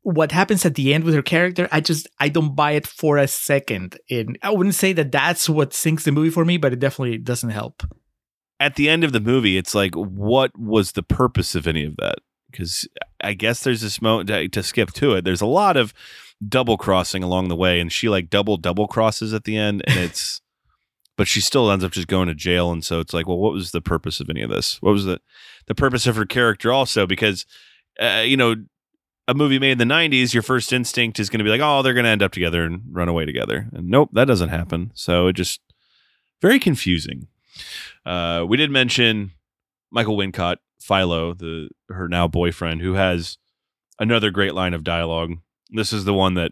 Speaker 2: what happens at the end with her character. I just, I don't buy it for a second. And I wouldn't say that that's what sinks the movie for me, but it definitely doesn't help.
Speaker 1: at the end of the movie it's like what was the purpose of any of that because i guess there's this moment to, to skip to it there's a lot of double crossing along the way and she like double double crosses at the end and it's but she still ends up just going to jail and so it's like well what was the purpose of any of this what was the the purpose of her character also because uh, you know a movie made in the 90s your first instinct is going to be like oh they're going to end up together and run away together and nope that doesn't happen so it just very confusing uh, we did mention Michael Wincott, Philo, the her now boyfriend, who has another great line of dialogue. This is the one that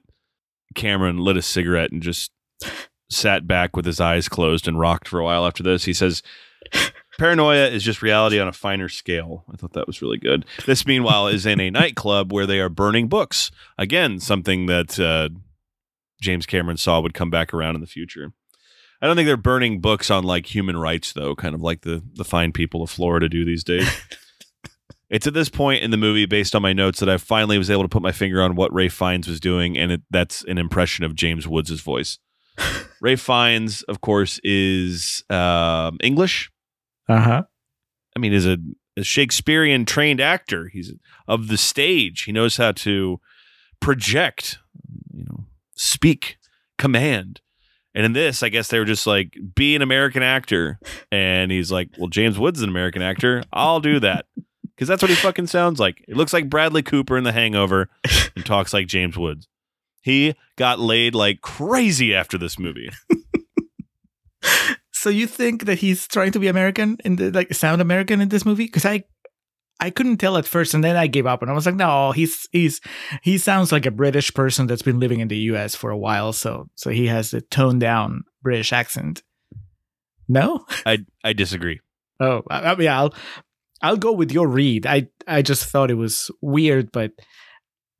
Speaker 1: Cameron lit a cigarette and just sat back with his eyes closed and rocked for a while after this. He says, Paranoia is just reality on a finer scale. I thought that was really good. This, meanwhile, is in a nightclub where they are burning books. Again, something that uh, James Cameron saw would come back around in the future. I don't think they're burning books on like human rights, though, kind of like the, the fine people of Florida do these days. it's at this point in the movie, based on my notes, that I finally was able to put my finger on what Ray Fiennes was doing, and it, that's an impression of James Woods' voice. Ray Fiennes, of course, is um, English.
Speaker 2: Uh huh.
Speaker 1: I mean, is a, a Shakespearean trained actor. He's of the stage. He knows how to project, you know, speak, command. And in this, I guess they were just like, be an American actor. And he's like, well, James Woods is an American actor. I'll do that. Because that's what he fucking sounds like. It looks like Bradley Cooper in The Hangover and talks like James Woods. He got laid like crazy after this movie.
Speaker 2: So you think that he's trying to be American in the like sound American in this movie? Because I I couldn't tell at first, and then I gave up, and I was like, no, he's he's he sounds like a British person that's been living in the U.S. for a while, so so he has the toned down British accent. No,
Speaker 1: I I disagree.
Speaker 2: oh, I, I mean, I'll I'll go with your read. I I just thought it was weird, but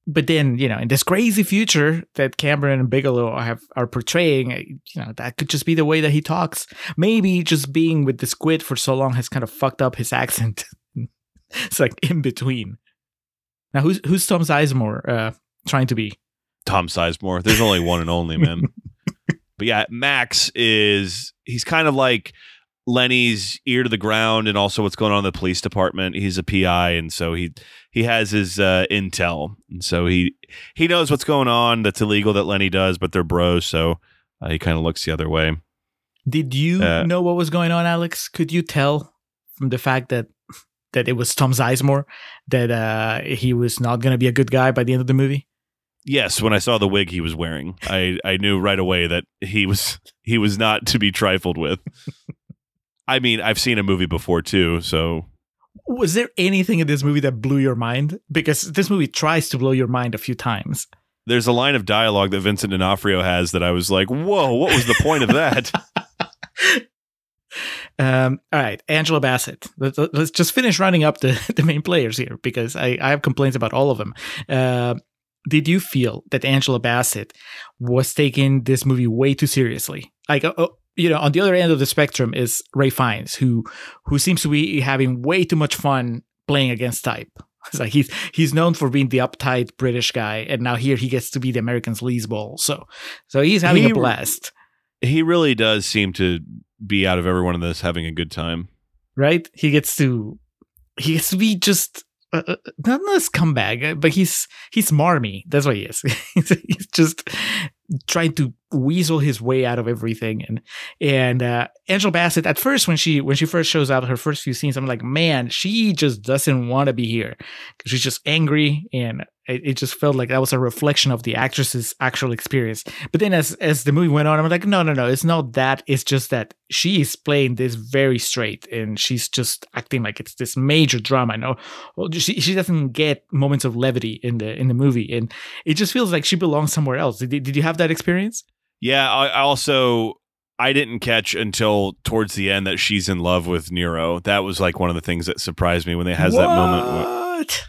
Speaker 2: but then you know, in this crazy future that Cameron and Bigelow have are portraying, eh, you know, that could just be the way that he talks. Maybe just being with the squid for so long has kind of fucked up his accent. it's like in between. Now, who's who's Tom Sizemore uh, trying to be?
Speaker 1: Tom Sizemore. There's only one and only, man. but yeah, Max is he's kind of like Lenny's ear to the ground and also what's going on in the police department. He's a PI and so he he has his uh, intel. And so he he knows what's going on that's illegal that Lenny does, but they're bros, so uh, he kind of looks the other way.
Speaker 2: Did you
Speaker 1: Uh,
Speaker 2: know what was going on, Alex? Could you tell from the fact that that it was Tom Sizemore that uh, he was not going to be a good guy by the end of the movie?
Speaker 1: Yes, when I saw the wig he was wearing, I, I knew right away that he was he was not to be trifled with. I mean, I've seen a movie before too, so
Speaker 2: Was there anything in this movie that blew your mind? Because this movie tries to blow your mind a few times.
Speaker 1: there's a line of dialogue that Vincent D'Onofrio has that I was like, "Whoa, what was the point of that?"
Speaker 2: Um, all right, Angela Bassett. Let's, let's just finish running up the, the main players here because I, I have complaints about all of them. Uh, did you feel that Angela Bassett was taking this movie way too seriously? Like, uh, uh, you know, on the other end of the spectrum is Ray Fiennes, who who seems to be having way too much fun playing against type. It's like he's he's known for being the uptight British guy, and now here he gets to be the American sleazeball. So so he's having
Speaker 1: He-
Speaker 2: a blast.
Speaker 1: he really does seem to be out of everyone in this having a good time.
Speaker 2: right? He gets to he gets to be just uh, uh, not not a scumbag, uh, but he's he's marmy. That's what he is. he's, he's just trying to weasel his way out of everything. And and uh, Angela Bassett at first when she when she first shows up, her first few scenes, I'm like, man, she just doesn't want to be here because she's just angry and. It, it just felt like that was a reflection of the actress's actual experience. But then, as as the movie went on, I'm like, no, no, no, it's not that. It's just that she is playing this very straight, and she's just acting like it's this major drama. No, she she doesn't get moments of levity in the in the movie, and it just feels like she belongs somewhere else. Did, did you have that experience?
Speaker 1: Yeah, I, I also I didn't catch until towards the end that she's in love with Nero. That was like one of the things that surprised me when they has that moment. Where,
Speaker 2: What?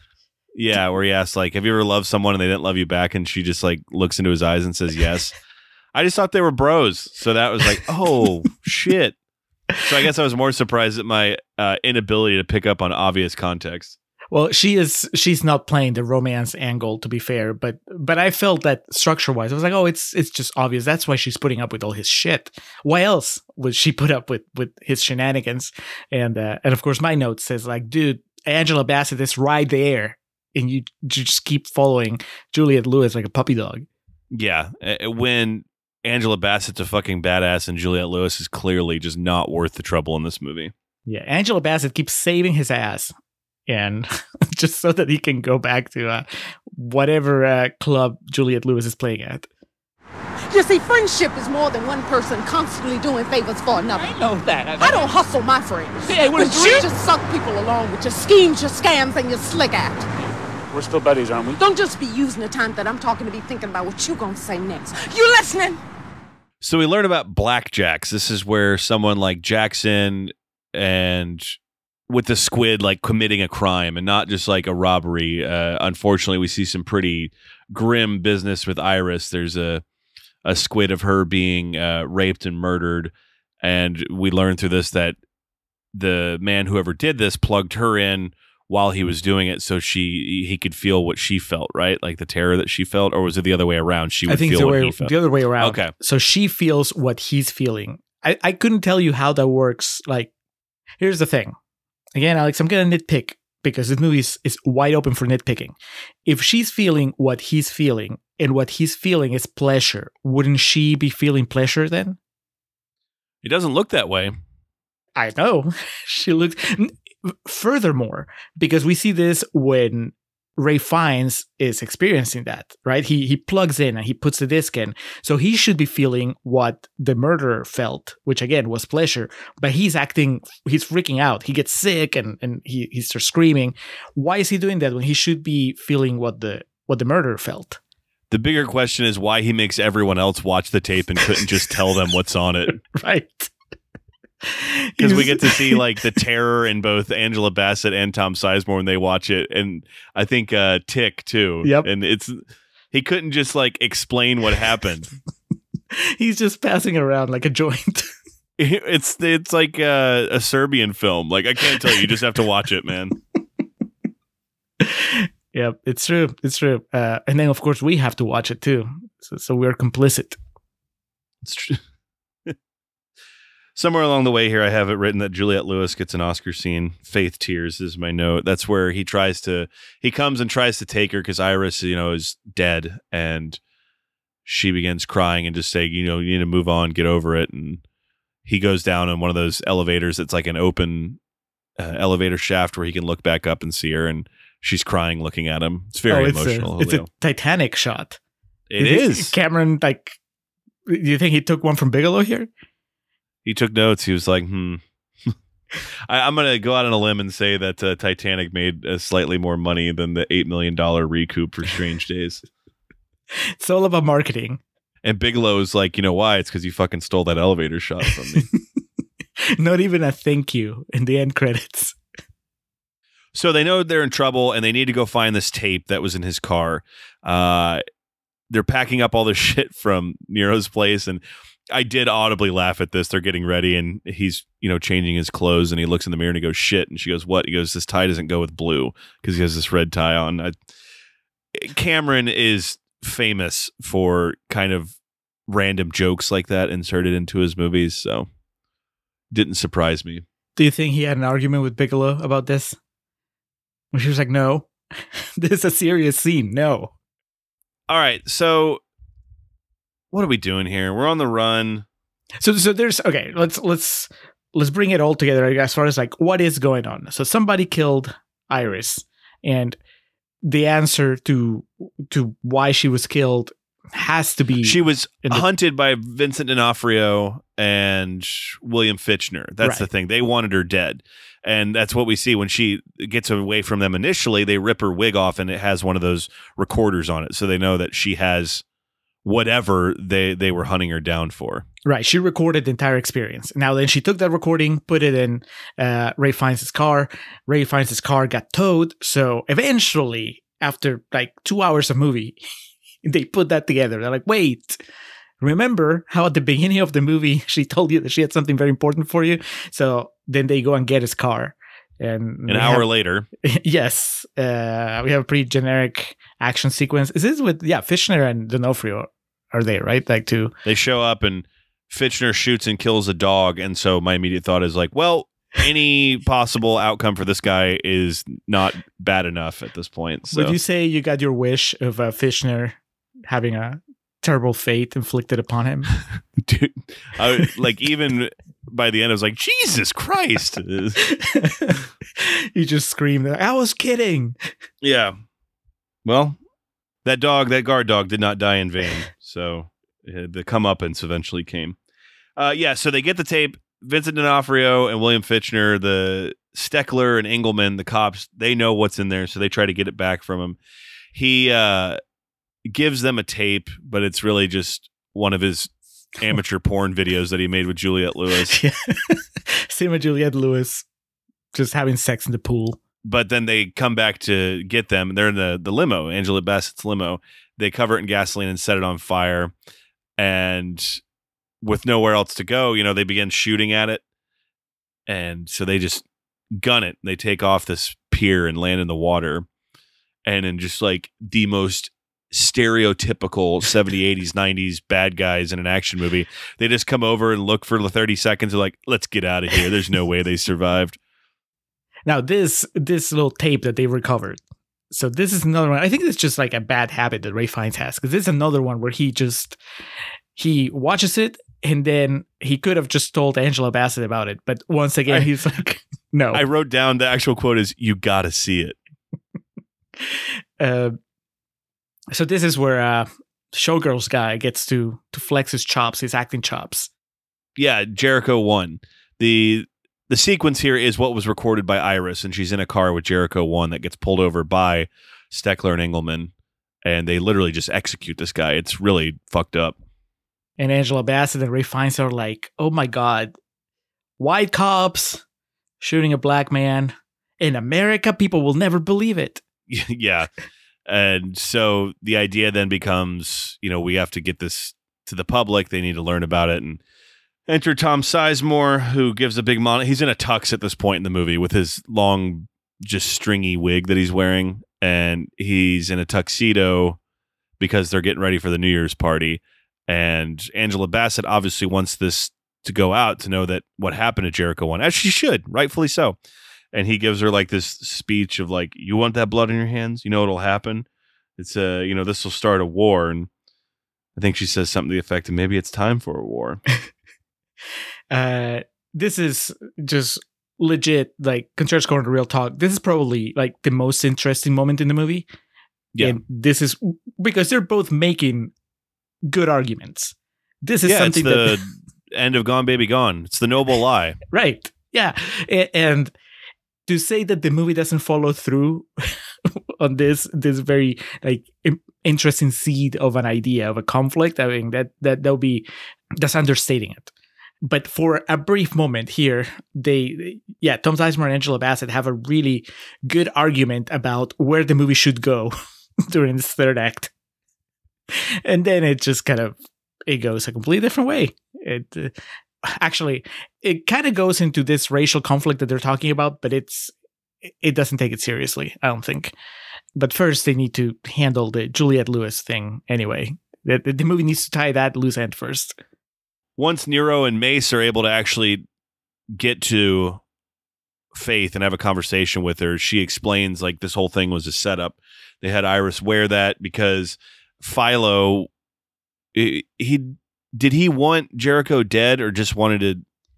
Speaker 1: yeah, where he asks like, "Have you ever loved someone and they didn't love you back?" And she just like looks into his eyes and says, "Yes." I just thought they were bros, so that was like, "Oh shit." So I guess I was more surprised at my uh, inability to pick up on obvious context.
Speaker 2: Well, she is. She's not playing the romance angle, to be fair. But but I felt that structure wise, I was like, oh, it's it's just obvious. That's why she's putting up with all his shit. Why else would she put up with with his shenanigans? And uh, and of course, my note says like, dude, Angela Bassett is right there, and you, you just keep following Juliette Lewis like a puppy dog.
Speaker 1: Yeah, when Angela Bassett's a fucking badass and Juliette Lewis is clearly just not worth the trouble in this movie.
Speaker 2: Yeah, Angela Bassett keeps saving his ass, and just so that he can go back to uh, whatever uh, club Juliette Lewis is playing at.
Speaker 6: You see, friendship is more than one person constantly doing favors for another.
Speaker 7: I know that.
Speaker 6: I don't hustle my friends.
Speaker 7: Hey, what
Speaker 6: but you
Speaker 7: it?
Speaker 6: just suck people along with your schemes, your scams, and your slick act.
Speaker 7: We're still buddies, aren't we?
Speaker 6: Don't just be using the time that I'm talking to be thinking about what you're gonna say next. You listening?
Speaker 1: So we learn about blackjacks. This is where someone like Jackson and with the squid like committing a crime and not just like a robbery. Uh, unfortunately, we see some pretty grim business with Iris. There's a a squid of her being uh, raped and murdered, and we learn through this that the man whoever did this plugged her in while he was doing it so she he could feel what she felt right like the terror that she felt or was it the other way around she would
Speaker 2: I think
Speaker 1: feel
Speaker 2: the,
Speaker 1: what
Speaker 2: way, the other way around.
Speaker 1: Okay.
Speaker 2: So she feels what he's feeling. I, I couldn't tell you how that works. Like, here's the thing. Again, Alex, I'm going to nitpick because this movie is, is wide open for nitpicking. If she's feeling what he's feeling and what he's feeling is pleasure, wouldn't she be feeling pleasure then?
Speaker 1: it doesn't look that way
Speaker 2: I know. she looks. Furthermore, because we see this when Ray Fiennes is experiencing that, right? He he plugs in and he puts the disc in, so he should be feeling what the murderer felt, which again was pleasure. But he's acting, he's freaking out. He gets sick and and he he starts screaming. Why is he doing that when he should be feeling what the what the murderer felt?
Speaker 1: The bigger question is why he makes everyone else watch the tape and couldn't just tell them what's on it.
Speaker 2: Right.
Speaker 1: Because we get to see like the terror in both Angela Bassett and Tom Sizemore when they watch it, and I think uh, Tick too.
Speaker 2: Yep.
Speaker 1: And it's he couldn't just like explain what happened.
Speaker 2: he's just passing around like a joint.
Speaker 1: it's it's like uh, a Serbian film. Like I can't tell you. You just have to watch it, man.
Speaker 2: Yep, it's true. It's true. Uh, and then, of course, we have to watch it too. So, so we're complicit.
Speaker 1: It's true. Somewhere along the way here, I have it written that Juliette Lewis gets an Oscar scene. Faith tears is my note. That's where he tries to, he comes and tries to take her because Iris, you know, is dead, and she begins crying and just saying, you know, you need to move on, get over it. And he goes down in one of those elevators that's like an open uh, elevator shaft where he can look back up and see her, and she's crying, looking at him. It's very
Speaker 2: Oh, it's
Speaker 1: emotional.
Speaker 2: A, it's a Titanic shot.
Speaker 1: It
Speaker 2: is,
Speaker 1: is.
Speaker 2: Cameron, like, do you think he took one from Bigelow here?
Speaker 1: He took notes. He was like, hmm. I, I'm going to go out on a limb and say that uh, Titanic made uh, slightly more money than the $8 million recoup for Strange Days.
Speaker 2: It's all about marketing.
Speaker 1: And Bigelow's like, you know why? It's because you fucking stole that elevator shot from me.
Speaker 2: Not even a thank you in the end credits.
Speaker 1: so they know they're in trouble and they need to go find this tape that was in his car. Uh, they're packing up all the shit from Nero's place. And I did audibly laugh at this. They're getting ready and he's, you know, changing his clothes and he looks in the mirror and he goes, shit. And she goes, what? He goes, this tie doesn't go with blue because he has this red tie on. I, Cameron is famous for kind of random jokes like that inserted into his movies. So didn't surprise me.
Speaker 2: Do you think he had an argument with Bigelow about this? When she was like, no, this is a serious scene. No.
Speaker 1: All right. So what are we doing here? We're on the run.
Speaker 2: So so there's okay, let's let's let's bring it all together as far as like what is going on. So somebody killed Iris and the answer to to why she was killed has to be
Speaker 1: She was
Speaker 2: the-
Speaker 1: hunted by Vincent D'Onofrio and William Fichtner. That's
Speaker 2: Right.
Speaker 1: the thing. They wanted her dead. And that's what we see when she gets away from them initially. They rip her wig off and it has one of those recorders on it. So they know that she has whatever they, they were hunting her down for.
Speaker 2: Right. She recorded the entire experience. Now then she took that recording, put it in uh, Ray Fiennes's car. Ray Fiennes's car got towed. So eventually, after like two hours of movie, they put that together. They're like, wait, remember how at the beginning of the movie she told you that she had something very important for you? So then they go and get his car. And
Speaker 1: An hour
Speaker 2: have-
Speaker 1: later,
Speaker 2: yes, uh, we have a pretty generic action sequence. Is this with yeah, Fishner and D'Onofrio are they right? Like to
Speaker 1: they show up and Fichtner shoots and kills a dog. And so my immediate thought is like, well, any possible outcome for this guy is not bad enough at this point. So
Speaker 2: Would you say you got your wish of uh, Fishner having a terrible fate inflicted upon him?
Speaker 1: dude, I, like even by the end, I was like, Jesus Christ.
Speaker 2: you just screamed, I was kidding.
Speaker 1: yeah. Well, that dog, that guard dog, did not die in vain. So the comeuppance eventually came. Uh, yeah, so they get the tape. Vincent D'Onofrio and William Fichtner, the Steckler and Engelman, the cops, they know what's in there, so they try to get it back from him. He uh, gives them a tape, but it's really just one of his amateur porn videos that he made with Juliette Lewis.
Speaker 2: Yeah. Same with Juliette Lewis just having sex in the pool.
Speaker 1: But then they come back to get them. They're in the, the limo, Angela Bassett's limo. They cover it in gasoline and set it on fire. And with nowhere else to go, you know, they begin shooting at it. And so they just gun it. They take off this pier and land in the water. And in just like the most stereotypical 70s, 80s, 90s bad guys in an action movie, they just come over and look for the 30 seconds. They're like, let's get out of here. There's no way they survived.
Speaker 2: Now this this little tape that they recovered. So this is another one. I think it's just like a bad habit that Ray Fiennes has because this is another one where he just he watches it and then he could have just told Angela Bassett about it, but once again
Speaker 1: I-
Speaker 2: he's like, no.
Speaker 1: I wrote down the actual quote is, you got to see it.
Speaker 2: Uh, so this is where uh, showgirls guy gets to to flex his chops, his acting chops.
Speaker 1: yeah, Jericho One. The the sequence here is what was recorded by Iris, and she's in a car with Jericho one that gets pulled over by Steckler and Engelman, and they literally just execute this guy. It's really fucked up.
Speaker 2: And Angela Bassett and Ray Fiennes are like, oh my god, white cops shooting a black man in America. People will never believe it.
Speaker 1: yeah. And so the idea then becomes, you know, we have to get this to the public. They need to learn about it. And enter Tom Sizemore, who gives a big mon. He's in a tux at this point in the movie with his long, just stringy wig that he's wearing. And he's in a tuxedo because they're getting ready for the New Year's party. And Angela Bassett obviously wants this to go out to know that what happened to Jericho one, as she should, rightfully so and he gives her like this speech of like you want that blood in your hands you know what'll happen it's a you know this will start a war and i think she says something to the effect of maybe it's time for a war
Speaker 2: Uh, this is just legit, like Contrarians Corner Real Talk. This is probably like the most interesting moment in the movie.
Speaker 1: Yeah.
Speaker 2: And this is because they're both making good arguments. This is
Speaker 1: yeah it's
Speaker 2: something
Speaker 1: the
Speaker 2: that
Speaker 1: end of gone baby gone it's the noble lie
Speaker 2: right yeah and to say that the movie doesn't follow through on this this very like interesting seed of an idea of a conflict i mean that that that'll be that's understating it. But for a brief moment here they yeah tom sizemore and angela bassett have a really good argument about where the movie should go during this third act. And then it just kind of it goes a completely different way. It uh, actually it kind of goes into this racial conflict that they're talking about but it's it doesn't take it seriously i don't think. But first they need to handle the juliette lewis thing anyway. The, the movie needs to tie that loose end first.
Speaker 1: Once nero and mace are able to actually get to faith and have a conversation with her she explains like this whole thing was a setup. They had iris wear that because philo he did he want jericho dead or just wanted to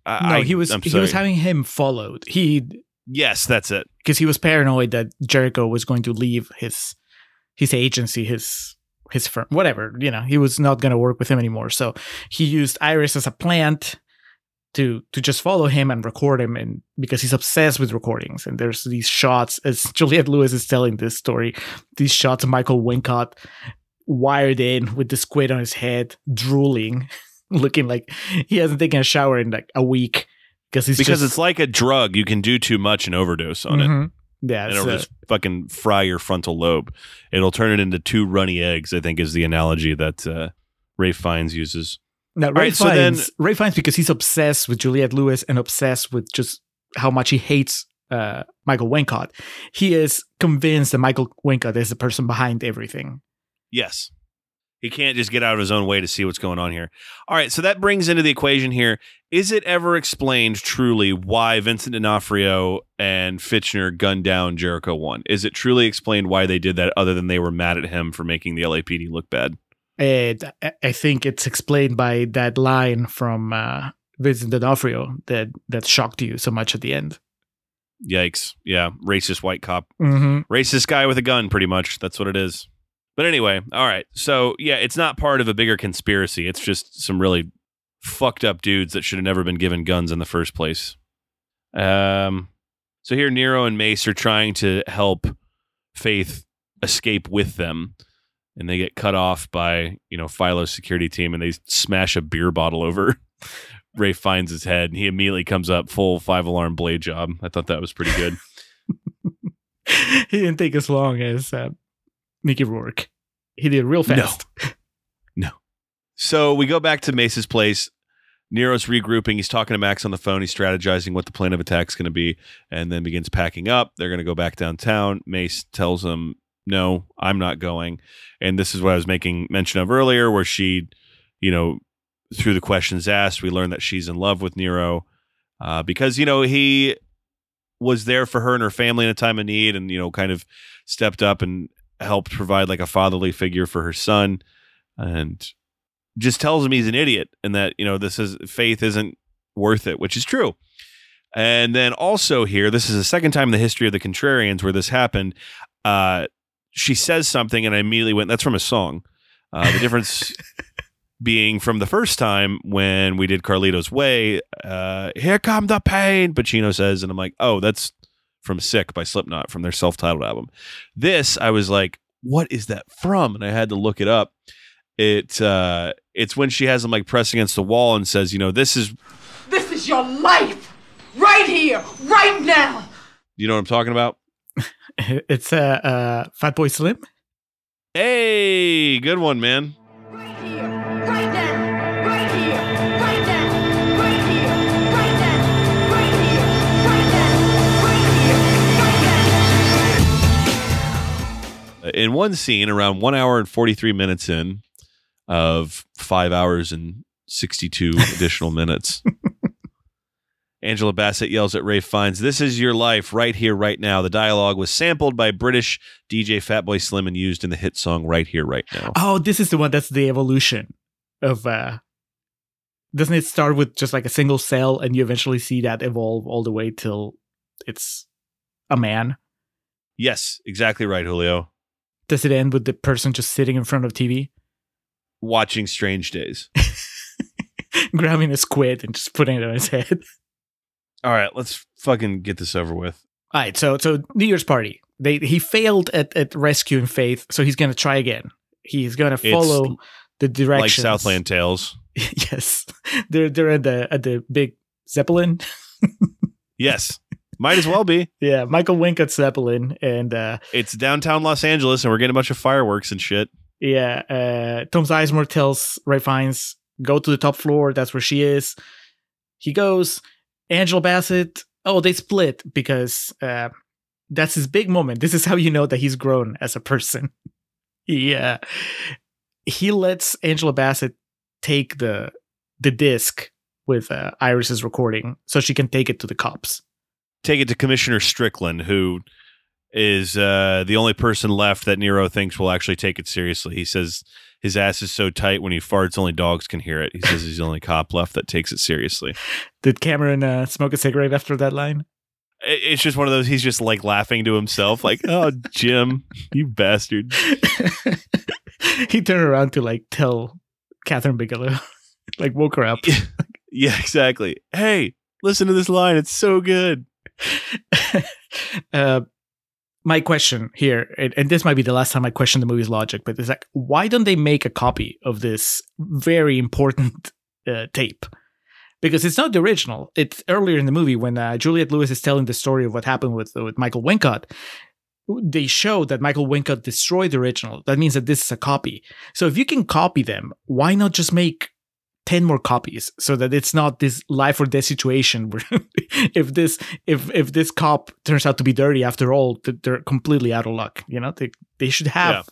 Speaker 1: I,
Speaker 2: no
Speaker 1: I-
Speaker 2: he was he was having him followed. He
Speaker 1: yes that's it.
Speaker 2: because he was paranoid that jericho was going to leave his his agency his his firm whatever you know he was not going to work with him anymore. So he used iris as a plant to to just follow him and record him and because he's obsessed with recordings and there's these shots as juliette lewis is telling this story these shots of michael wincott wired in with the squid on his head drooling looking like he hasn't taken a shower in like a week because he's
Speaker 1: because
Speaker 2: just,
Speaker 1: it's like a drug you can do too much and overdose on it
Speaker 2: Mhm. yeah
Speaker 1: and it'll
Speaker 2: uh,
Speaker 1: just fucking fry your frontal lobe it'll turn it into two runny eggs i think is the analogy that uh, ray Fiennes uses
Speaker 2: Now, Ray
Speaker 1: right, so then-
Speaker 2: Ray Fiennes, because he's obsessed with Juliette Lewis and obsessed with just how much he hates uh, Michael Wincott. He is convinced that Michael Wincott is the person behind everything.
Speaker 1: Yes. He can't just get out of his own way to see what's going on here. All right so that brings into the equation here is it ever explained truly why vincent d'onofrio and fichtner gunned down jericho 1 is it truly explained why they did that other than they were mad at him for making the lapd look bad?
Speaker 2: And I- I think it's explained by that line from uh, Vincent D'Onofrio that that shocked you so much at the end.
Speaker 1: yikes. Yeah racist white cop.
Speaker 2: Mm-hmm.
Speaker 1: racist guy with a gun pretty much. That's what it is But anyway, all right. So yeah, it's not part of a bigger conspiracy. It's just some really fucked up dudes that should have never been given guns in the first place. Um, so here Nero and Mace are trying to help Faith escape with them, and they get cut off by you know Philo's security team, and they smash a beer bottle over. Ray Fiennes's head, and he immediately comes up full five alarm blade job. I thought that was pretty good.
Speaker 2: he didn't take as long as uh, Mickey Rourke. He did real fast.
Speaker 1: No. So we go back to Mace's place. Nero's regrouping. He's talking to Max on the phone. He's strategizing what the plan of attack is going to be, and then begins packing up. They're going to go back downtown. Mace tells him, "No, I'm not going." And this is what I was making mention of earlier, where she, you know, through the questions asked, we learned that she's in love with Nero uh, because you know he was there for her and her family in a time of need, and you know, kind of stepped up and helped provide like a fatherly figure for her son, and just tells him he's an idiot and that you know this is faith isn't worth it, which is true. And then also here, this is the second time in the history of the Contrarians where this happened. Uh, she says something, and I immediately went, "That's from a song." Uh, the difference being from the first time when we did Carlito's Way, uh, "Here come the pain," Pacino says, and I'm like, "Oh, that's from Sick by Slipknot from their self-titled album." This, I was like, "What is that from?" And I had to look it up. It uh, it's when she has him like pressed against the wall and says, "You know, this is."
Speaker 6: This is your life! Right here! Right now!
Speaker 1: You know what I'm talking about?
Speaker 2: It's uh, uh, Fatboy Slim.
Speaker 1: Hey, good one, man. In one scene around one hour and 43 minutes in of five hours and 62 additional minutes angela bassett yells at ray Fiennes, this is your life right here right now the dialogue was sampled by british dj fatboy slim and used in the hit song right here right now
Speaker 2: Oh, this is the one that's the evolution of. uh Doesn't it start with just like a single cell, and you eventually see that evolve all the way till it's a man?
Speaker 1: yes exactly right julio
Speaker 2: Does it end with the person just sitting in front of TV,
Speaker 1: watching strange days
Speaker 2: grabbing a squid and just putting it on his head?
Speaker 1: all right let's fucking get this over with
Speaker 2: All right, so so New Year's party. They he failed at, at rescuing Faith, so he's gonna try again. He's gonna follow the
Speaker 1: direction.
Speaker 2: like
Speaker 1: southland tales
Speaker 2: yes, they're they're at the at the big Zeppelin.
Speaker 1: yes might as well be
Speaker 2: Yeah, Michael Wincott Zeppelin, and uh,
Speaker 1: it's downtown los angeles and we're getting a bunch of fireworks and shit
Speaker 2: yeah, uh, Tom Sizemore tells Ray Fiennes go to the top floor. That's where she is. He goes. Angela Bassett. Oh, they split because uh, that's his big moment. This is how you know that he's grown as a person. Yeah, he lets Angela Bassett take the the disc with uh, Iris's recording so she can take it to the cops.
Speaker 1: Take it to Commissioner Strickland, who is uh, the only person left that Nero thinks will actually take it seriously. He says his ass is so tight when he farts, only dogs can hear it. He says he's the only cop left that takes it seriously.
Speaker 2: Did Cameron uh, smoke a cigarette after that line?
Speaker 1: It's just one of those. He's just like laughing to himself, like, "Oh, Jim, you bastard."
Speaker 2: he turned around to like tell Kathryn Bigelow, like woke her up.
Speaker 1: Yeah, exactly. Hey, listen to this line. It's so good.
Speaker 2: uh, my question here, and, this might be the last time I question the movie's logic, but it's like, why don't they make a copy of this very important uh, tape? Because it's not the original. It's earlier in the movie when uh, Juliette Lewis is telling the story of what happened with with Michael Wincott. They show that Michael Wincott destroyed the original. That means that this is a copy. So if you can copy them, why not just make 10 more copies so that it's not this life or death situation where if this if if this cop turns out to be dirty after all they're completely out of luck you know? They they should have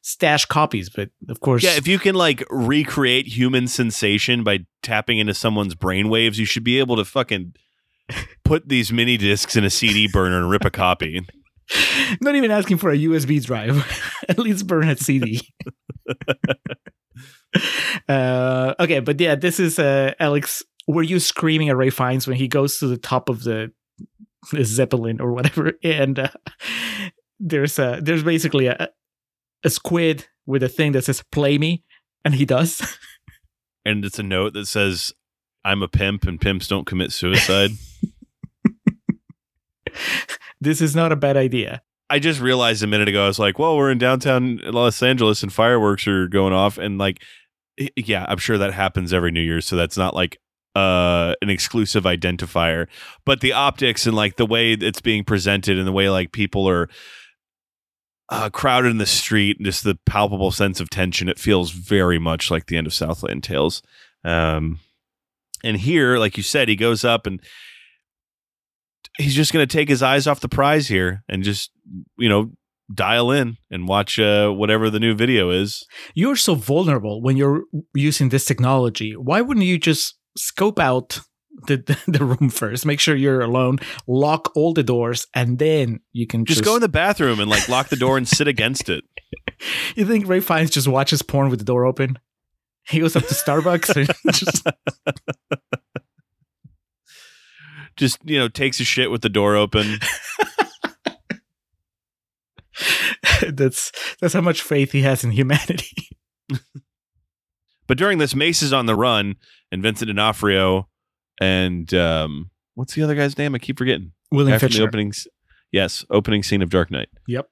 Speaker 2: stash copies but of course
Speaker 1: Yeah, if you can like recreate human sensation by tapping into someone's brainwaves, you should be able to fucking put these mini discs in a CD burner and rip a copy.
Speaker 2: not even asking for a usb drive at least burn a cd uh okay but yeah this is uh alex were you screaming at ray Fiennes when he goes to the top of the, the zeppelin or whatever and uh, there's uh there's basically a a squid with a thing that says "Play me," and he does.
Speaker 1: And it's a note that says, "I'm a pimp, and pimps don't commit suicide."
Speaker 2: this is not a bad idea.
Speaker 1: I just realized a minute ago. I was like, "Well, we're in downtown Los Angeles, and fireworks are going off." And like, yeah, I'm sure that happens every New Year's, so that's not like uh an exclusive identifier. But the optics and like the way it's being presented, and the way like people are uh, crowded in the street, and just the palpable sense of tension, it feels very much like the end of Southland Tales. Um, and here, like you said, he goes up and he's just going to take his eyes off the prize here and just you know dial in and watch uh, whatever the new video is.
Speaker 2: You're so vulnerable when you're using this technology. Why wouldn't you just scope out the, the room first? Make sure you're alone, lock all the doors, and then you can
Speaker 1: Just,
Speaker 2: just,
Speaker 1: go in the bathroom and like lock the door and sit against it.
Speaker 2: You think Ray Fiennes just watches porn with the door open? He goes up to Starbucks and just
Speaker 1: Just you know takes a shit with the door open.
Speaker 2: that's that's how much faith he has in humanity.
Speaker 1: But during this, Mace is on the run, and Vincent D'Onofrio and um, what's the other guy's name? I keep forgetting.
Speaker 2: William
Speaker 1: After the
Speaker 2: Fisher.
Speaker 1: opening, s- yes, opening scene of Dark Knight.
Speaker 2: Yep.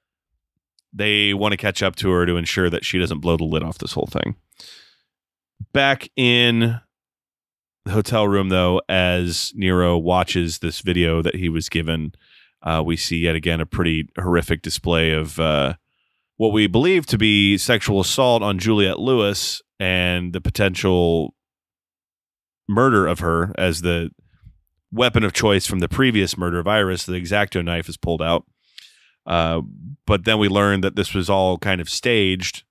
Speaker 1: They want to catch up to her to ensure that she doesn't blow the lid off this whole thing. Back in the hotel room, though, as Nero watches this video that he was given, uh, we see yet again a pretty horrific display of uh, what we believe to be sexual assault on Juliette Lewis and the potential murder of her as the weapon of choice from the previous murder of Iris. The exacto knife is pulled out. Uh, but then we learn that this was all kind of staged,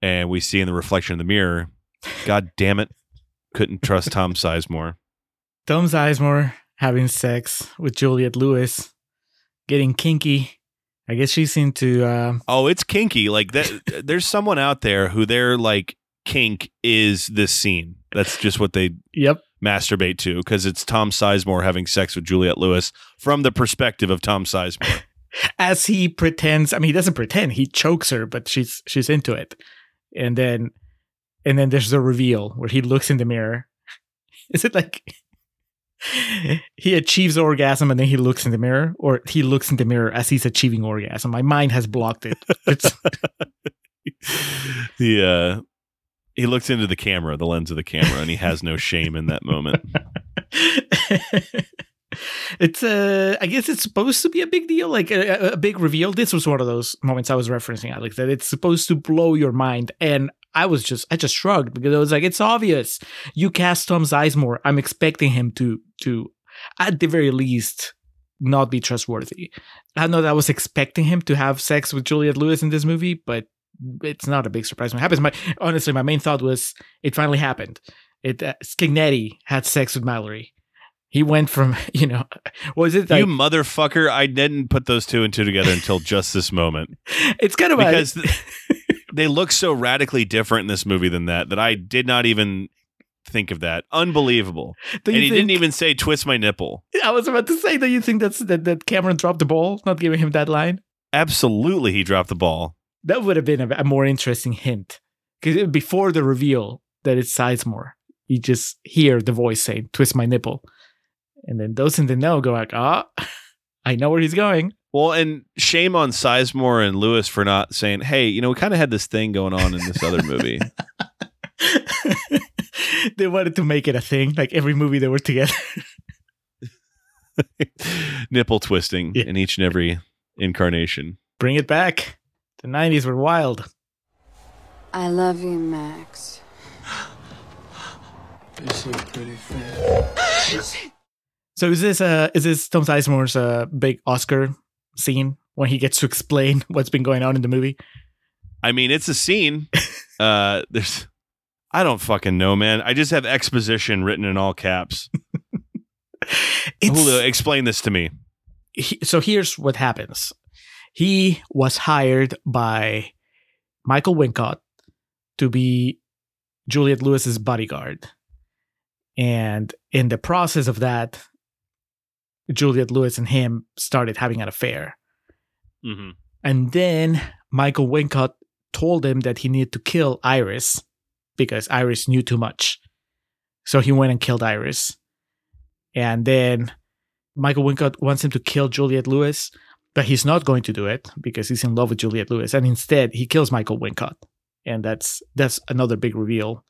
Speaker 1: and we see in the reflection in the mirror, God damn it, couldn't trust Tom Sizemore.
Speaker 2: Tom Sizemore having sex with Juliette Lewis, getting kinky. I guess she's into uh,
Speaker 1: Oh, it's kinky. Like that. there's someone out there who their like kink is this scene. That's just what they
Speaker 2: yep.
Speaker 1: masturbate to because it's Tom Sizemore having sex with Juliette Lewis from the perspective of Tom Sizemore.
Speaker 2: As he pretends, I mean, he doesn't pretend. He chokes her, but she's she's into it. And then, and then there's the reveal where he looks in the mirror. Is it like he achieves orgasm and then he looks in the mirror, or he looks in the mirror as he's achieving orgasm? My mind has blocked it. It's
Speaker 1: the uh, he looks into the camera, the lens of the camera, and he has no shame in that moment.
Speaker 2: it's uh i guess it's supposed to be a big deal like a, a big reveal this was one of those moments i was referencing alex that it's supposed to blow your mind and i was just i just shrugged because i was like it's obvious. You cast tom sizemore i'm expecting him to to at the very least not be trustworthy. I know that i was expecting him to have sex with juliette lewis in this movie but it's not a big surprise when it happens. My honestly my main thought was it finally happened. It uh, Scagnetti had sex with mallory. He went from you know was it like
Speaker 1: you motherfucker! I didn't put those two and two together until just this moment.
Speaker 2: It's kind of
Speaker 1: because
Speaker 2: a,
Speaker 1: they look so radically different in this movie than that that I did not even think of that. Unbelievable!
Speaker 2: do
Speaker 1: And he
Speaker 2: think,
Speaker 1: didn't even say "twist my nipple."
Speaker 2: I was about to say, do you think that's that, that Cameron dropped the ball, not giving him that line?
Speaker 1: Absolutely, he dropped the ball.
Speaker 2: That would have been a, a more interesting hint because before the reveal that it's Sizemore, you just hear the voice saying "twist my nipple," and then those in the know go like, "Ah, I know where he's going."
Speaker 1: Well, and shame on Sizemore and Lewis for not saying, "Hey, you know, we kind of had this thing going on in this other movie."
Speaker 2: they wanted to make it a thing, like every movie they were together.
Speaker 1: Nipple twisting
Speaker 2: Yeah.
Speaker 1: in each and every incarnation.
Speaker 2: Bring it back. The '90s were wild.
Speaker 8: I love you, Max.
Speaker 2: So is this uh is this Tom Sizemore's uh big Oscar scene when he gets to explain what's been going on in the movie?
Speaker 1: I mean, it's a scene. uh, there's, I don't fucking know, man. I just have exposition written in all caps. Julio, explain this to me.
Speaker 2: he- so here's what happens. He was hired by Michael Wincott to be Juliette Lewis's bodyguard. And in the process of that, Juliette Lewis and him started having an affair.
Speaker 1: Mm-hmm.
Speaker 2: And then Michael Wincott told him that he needed to kill Iris because Iris knew too much. So he went and killed Iris. And then Michael Wincott wants him to kill Juliette Lewis, but he's not going to do it because he's in love with Juliette Lewis. And instead, he kills Michael Wincott. And that's that's another big reveal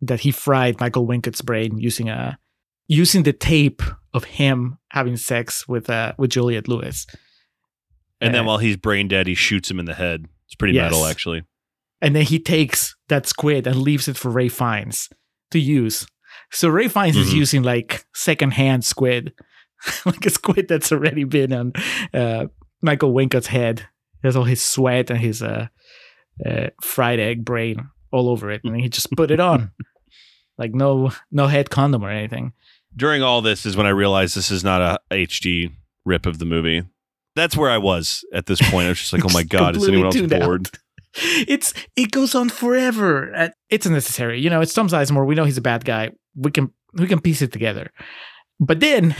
Speaker 2: that he fried Michael Wincott's brain using a using the tape of him having sex with uh with Juliette Lewis.
Speaker 1: And then while he's brain dead, he shoots him in the head. It's pretty
Speaker 2: Yes.
Speaker 1: metal, actually.
Speaker 2: and then he takes that squid and leaves it for Ray Fiennes to use. So Ray Fiennes is
Speaker 1: Mhm.
Speaker 2: using like secondhand squid, like a squid that's already been on uh, Michael Wincott's head. There's all his sweat and his uh, uh, fried egg brain all over it, and he just put it on, like no no head condom or anything.
Speaker 1: During all this is when I realized this is not a HD rip of the movie. That's where I was at this point. I was just like, oh my God, is anyone else
Speaker 2: out.
Speaker 1: bored?
Speaker 2: It's it goes on forever. Uh, It's unnecessary. You know, it's Tom Sizemore. We know he's a bad guy. We can we can piece it together. But then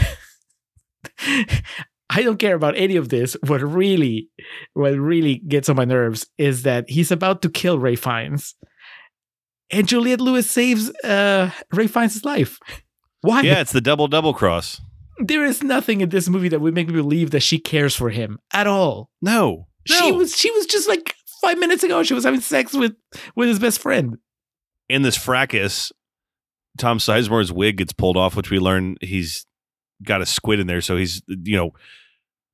Speaker 2: I don't care about any of this. What really what really gets on my nerves is that he's about to kill Ray Fiennes. And Juliette Lewis saves uh, Ray Fiennes' life. Why?
Speaker 1: Yeah, it's the double double cross.
Speaker 2: There is nothing in this movie that would make me believe that she cares for him at all.
Speaker 1: No.
Speaker 2: She
Speaker 1: No.
Speaker 2: was she was just like five minutes ago. She was having sex with with his best friend.
Speaker 1: in this fracas, Tom Sizemore's wig gets pulled off, which we learn he's got a squid in there. So he's, you know,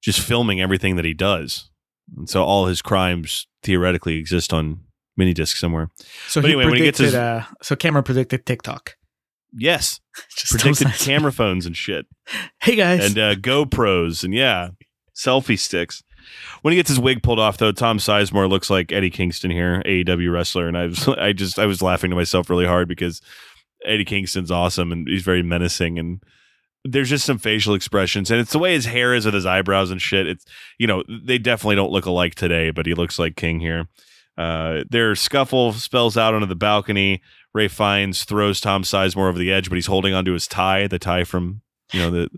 Speaker 1: just filming everything that he does. And so all his crimes theoretically exist on mini disc somewhere.
Speaker 2: So
Speaker 1: But anyway, when he gets his-
Speaker 2: uh, so Cameron predicted TikTok.
Speaker 1: Yes.
Speaker 2: Just
Speaker 1: Predicted camera phones and shit.
Speaker 2: Hey guys,
Speaker 1: And uh, GoPros and yeah, selfie sticks. When he gets his wig pulled off, though, Tom Sizemore looks like Eddie Kingston here, AEW wrestler, and I was, I just, I was laughing to myself really hard because Eddie Kingston's awesome and he's very menacing, and there's just some facial expressions, and it's the way his hair is with his eyebrows and shit. It's, you know, they definitely don't look alike today, but he looks like King here. Uh, their scuffle spells out onto the balcony. Ray Fiennes throws Tom Sizemore over the edge, but he's holding onto his tie, the tie from, you know, the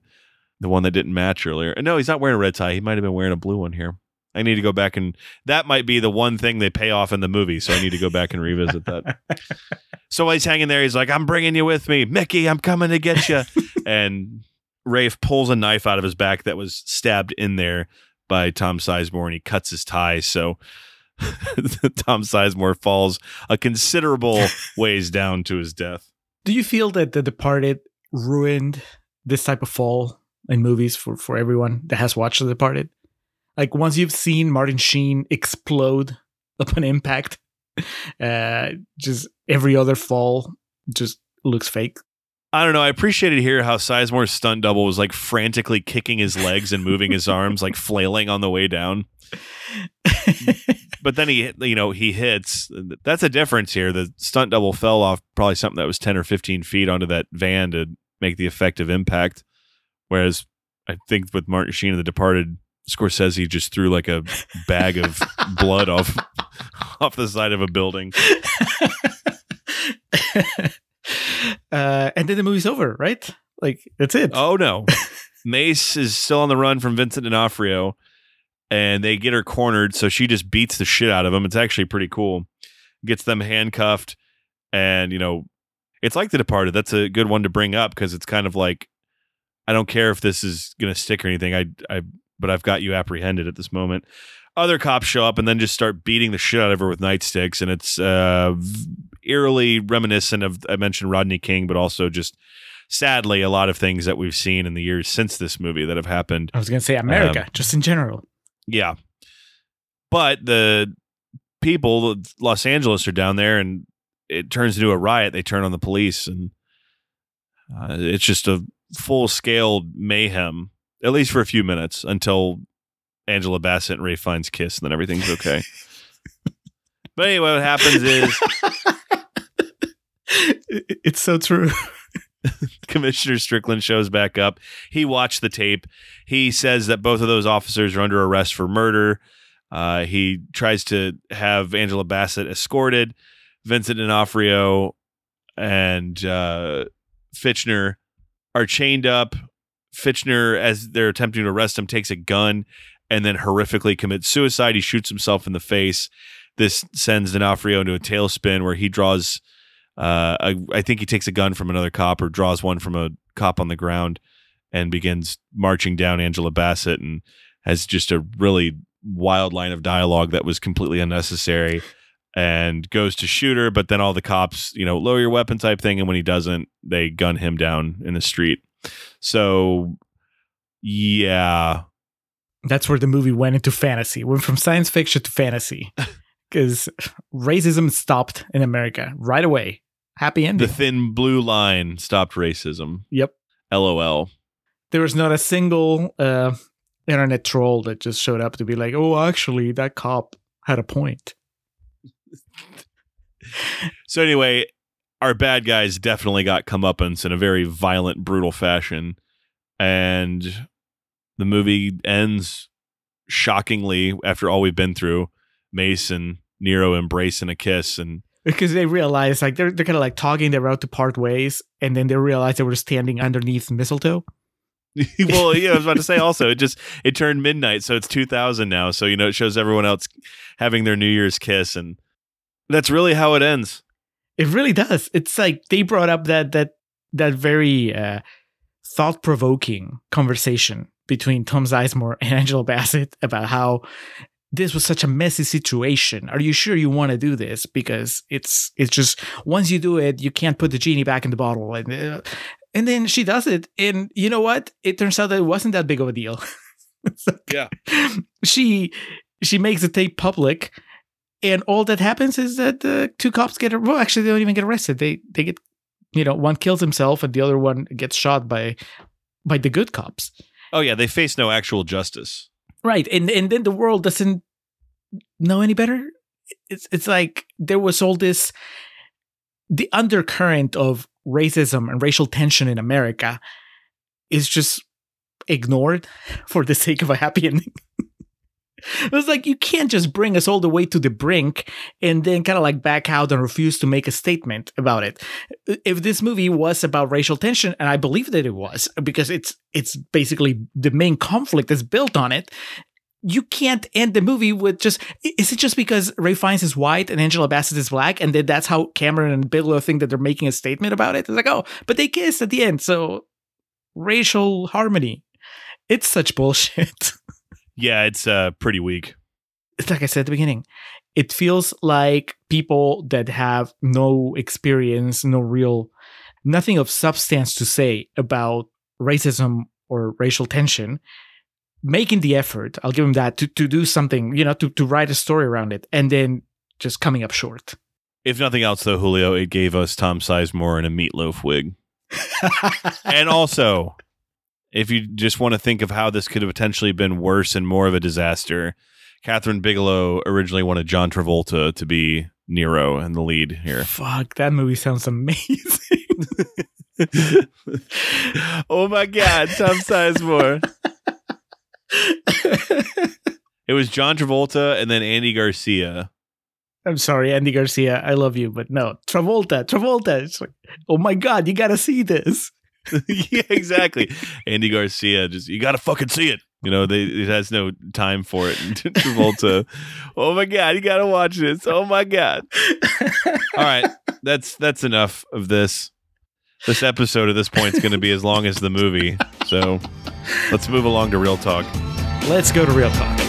Speaker 1: the one that didn't match earlier. And no, he's not wearing a red tie. He might have been wearing a blue one here. I need to go back and that might be the one thing they pay off in the movie. So I need to go back and revisit that. so while he's hanging there, he's like, I'm bringing you with me. Mickey, I'm coming to get you. and Rafe pulls a knife out of his back that was stabbed in there by Tom Sizemore and he cuts his tie. So Tom Sizemore falls a considerable ways down to his death.
Speaker 2: do you feel that The Departed ruined this type of fall in movies for for everyone that has watched The Departed? Like once you've seen Martin Sheen explode upon impact, uh, just every other fall just looks fake.
Speaker 1: I don't know. I appreciated here how Sizemore's stunt double was like frantically kicking his legs and moving his arms, like flailing on the way down. But then he, you know, he hits. That's a difference here. The stunt double fell off probably something that was 10 or 15 feet onto that van to make the effective impact. Whereas I think with Martin Sheen and The Departed, Scorsese just threw like a bag of blood off off the side of a building.
Speaker 2: uh, and then the movie's over, right? Like that's it.
Speaker 1: Oh no. Mace is still on the run from Vincent D'Onofrio, and they get her cornered, so she just beats the shit out of them. It's actually pretty cool. Gets them handcuffed, and you know, it's like The Departed. That's a good one to bring up because it's kind of like, I don't care if this is gonna stick or anything. I, I, but I've got you apprehended at this moment. Other cops show up and then just start beating the shit out of her with nightsticks, and it's uh, eerily reminiscent of I mentioned Rodney King, but also just sadly a lot of things that we've seen in the years since this movie that have happened.
Speaker 2: I was gonna say America,
Speaker 1: Um,
Speaker 2: just in general.
Speaker 1: Yeah. But the people, Los Angeles, are down there and it turns into a riot. They turn on the police and uh, it's just a full scale mayhem, at least for a few minutes until Angela Bassett and Ray Fiennes kiss and then everything's okay. but anyway, what happens is
Speaker 2: It's so true.
Speaker 1: Commissioner Strickland shows back up. He watched the tape. He says that both of those officers are under arrest for murder. Uh, he tries to have Angela Bassett escorted. Vincent D'Onofrio and uh, Fichtner are chained up. Fichtner, as they're attempting to arrest him, takes a gun and then horrifically commits suicide. He shoots himself in the face. this sends D'Onofrio into a tailspin where he draws. Uh, a, I think he takes a gun from another cop or draws one from a cop on the ground and begins marching down Angela Bassett and has just a really wild line of dialogue that was completely unnecessary and goes to shoot her, but then all the cops, you know, lower your weapon type thing. And when he doesn't, they gun him down in the street. So, yeah,
Speaker 2: That's where the movie went into fantasy. Went from science fiction to fantasy. Because racism stopped in America right away. Happy ending.
Speaker 1: the thin blue line stopped racism.
Speaker 2: yep.
Speaker 1: LOL.
Speaker 2: There was not a single uh, internet troll that just showed up to be like, oh, actually, that cop had a point.
Speaker 1: So anyway, our bad guys definitely got comeuppance in a very violent, brutal fashion, and the movie ends shockingly after all we've been through. Mace and Nero embrace in a kiss, and
Speaker 2: Because they realize, like, they're, they're kind of like talking their route to part ways, and then they realize they were standing underneath mistletoe.
Speaker 1: well, yeah, I was about to say also it just it turned midnight, so it's 2000 now. So you know it shows everyone else having their New Year's kiss, and that's really how it ends.
Speaker 2: It really does. It's like they brought up that that that very uh, thought provoking conversation between Tom Sizemore and Angela Bassett about how this was such a messy situation. Are you sure you want to do this? Because it's it's just once you do it, you can't put the genie back in the bottle. And uh, and then she does it, and you know what? It turns out that it wasn't that big of a deal. Like-
Speaker 1: Yeah.
Speaker 2: she she makes the tape public and all that happens is that the two cops get well actually they don't even get arrested they they get you know one kills himself and the other one gets shot by by the good cops
Speaker 1: Oh yeah, they face no actual justice.
Speaker 2: right and and then the world doesn't know any better it's it's like there was all this the undercurrent of racism and racial tension in america is just ignored for the sake of a happy ending It was like you can't just bring us all the way to the brink and then kind of like back out and refuse to make a statement about it. If this movie was about racial tension, and I believe that it was, because it's it's basically the main conflict that's built on it. You can't end the movie with just. Is it just because Ray Fiennes is white and Angela Bassett is black, and then that's how Cameron and Bigelow think that they're making a statement about it? It's like, oh, but they kissed at the end, so racial harmony. It's such bullshit.
Speaker 1: Yeah, it's uh pretty weak.
Speaker 2: it's like I said at the beginning, it feels like people that have no experience, no real, nothing of substance to say about racism or racial tension, making the effort, I'll give him that, to, to do something, you know, to, to write a story around it, and then just coming up short.
Speaker 1: If nothing else, though, Julio, it gave us Tom Sizemore in a meatloaf wig. and also, if you just want to think of how this could have potentially been worse and more of a disaster, Kathryn Bigelow originally wanted John Travolta to be Nero and the lead here.
Speaker 2: Fuck, that movie sounds amazing.
Speaker 1: oh my God, Tom Sizemore. It was John Travolta and then Andy Garcia.
Speaker 2: I'm sorry, Andy Garcia. I love you, but no, Travolta, Travolta. It's like, oh my god, you gotta see this.
Speaker 1: yeah, exactly. Andy Garcia just you gotta fucking see it. You know, they it has no time for it. Travolta, oh my god, you gotta watch this. Oh my god. All right, that's that's enough of this. This episode at this point is going to be as long as the movie. So let's move along to real talk.
Speaker 2: Let's go to real talk.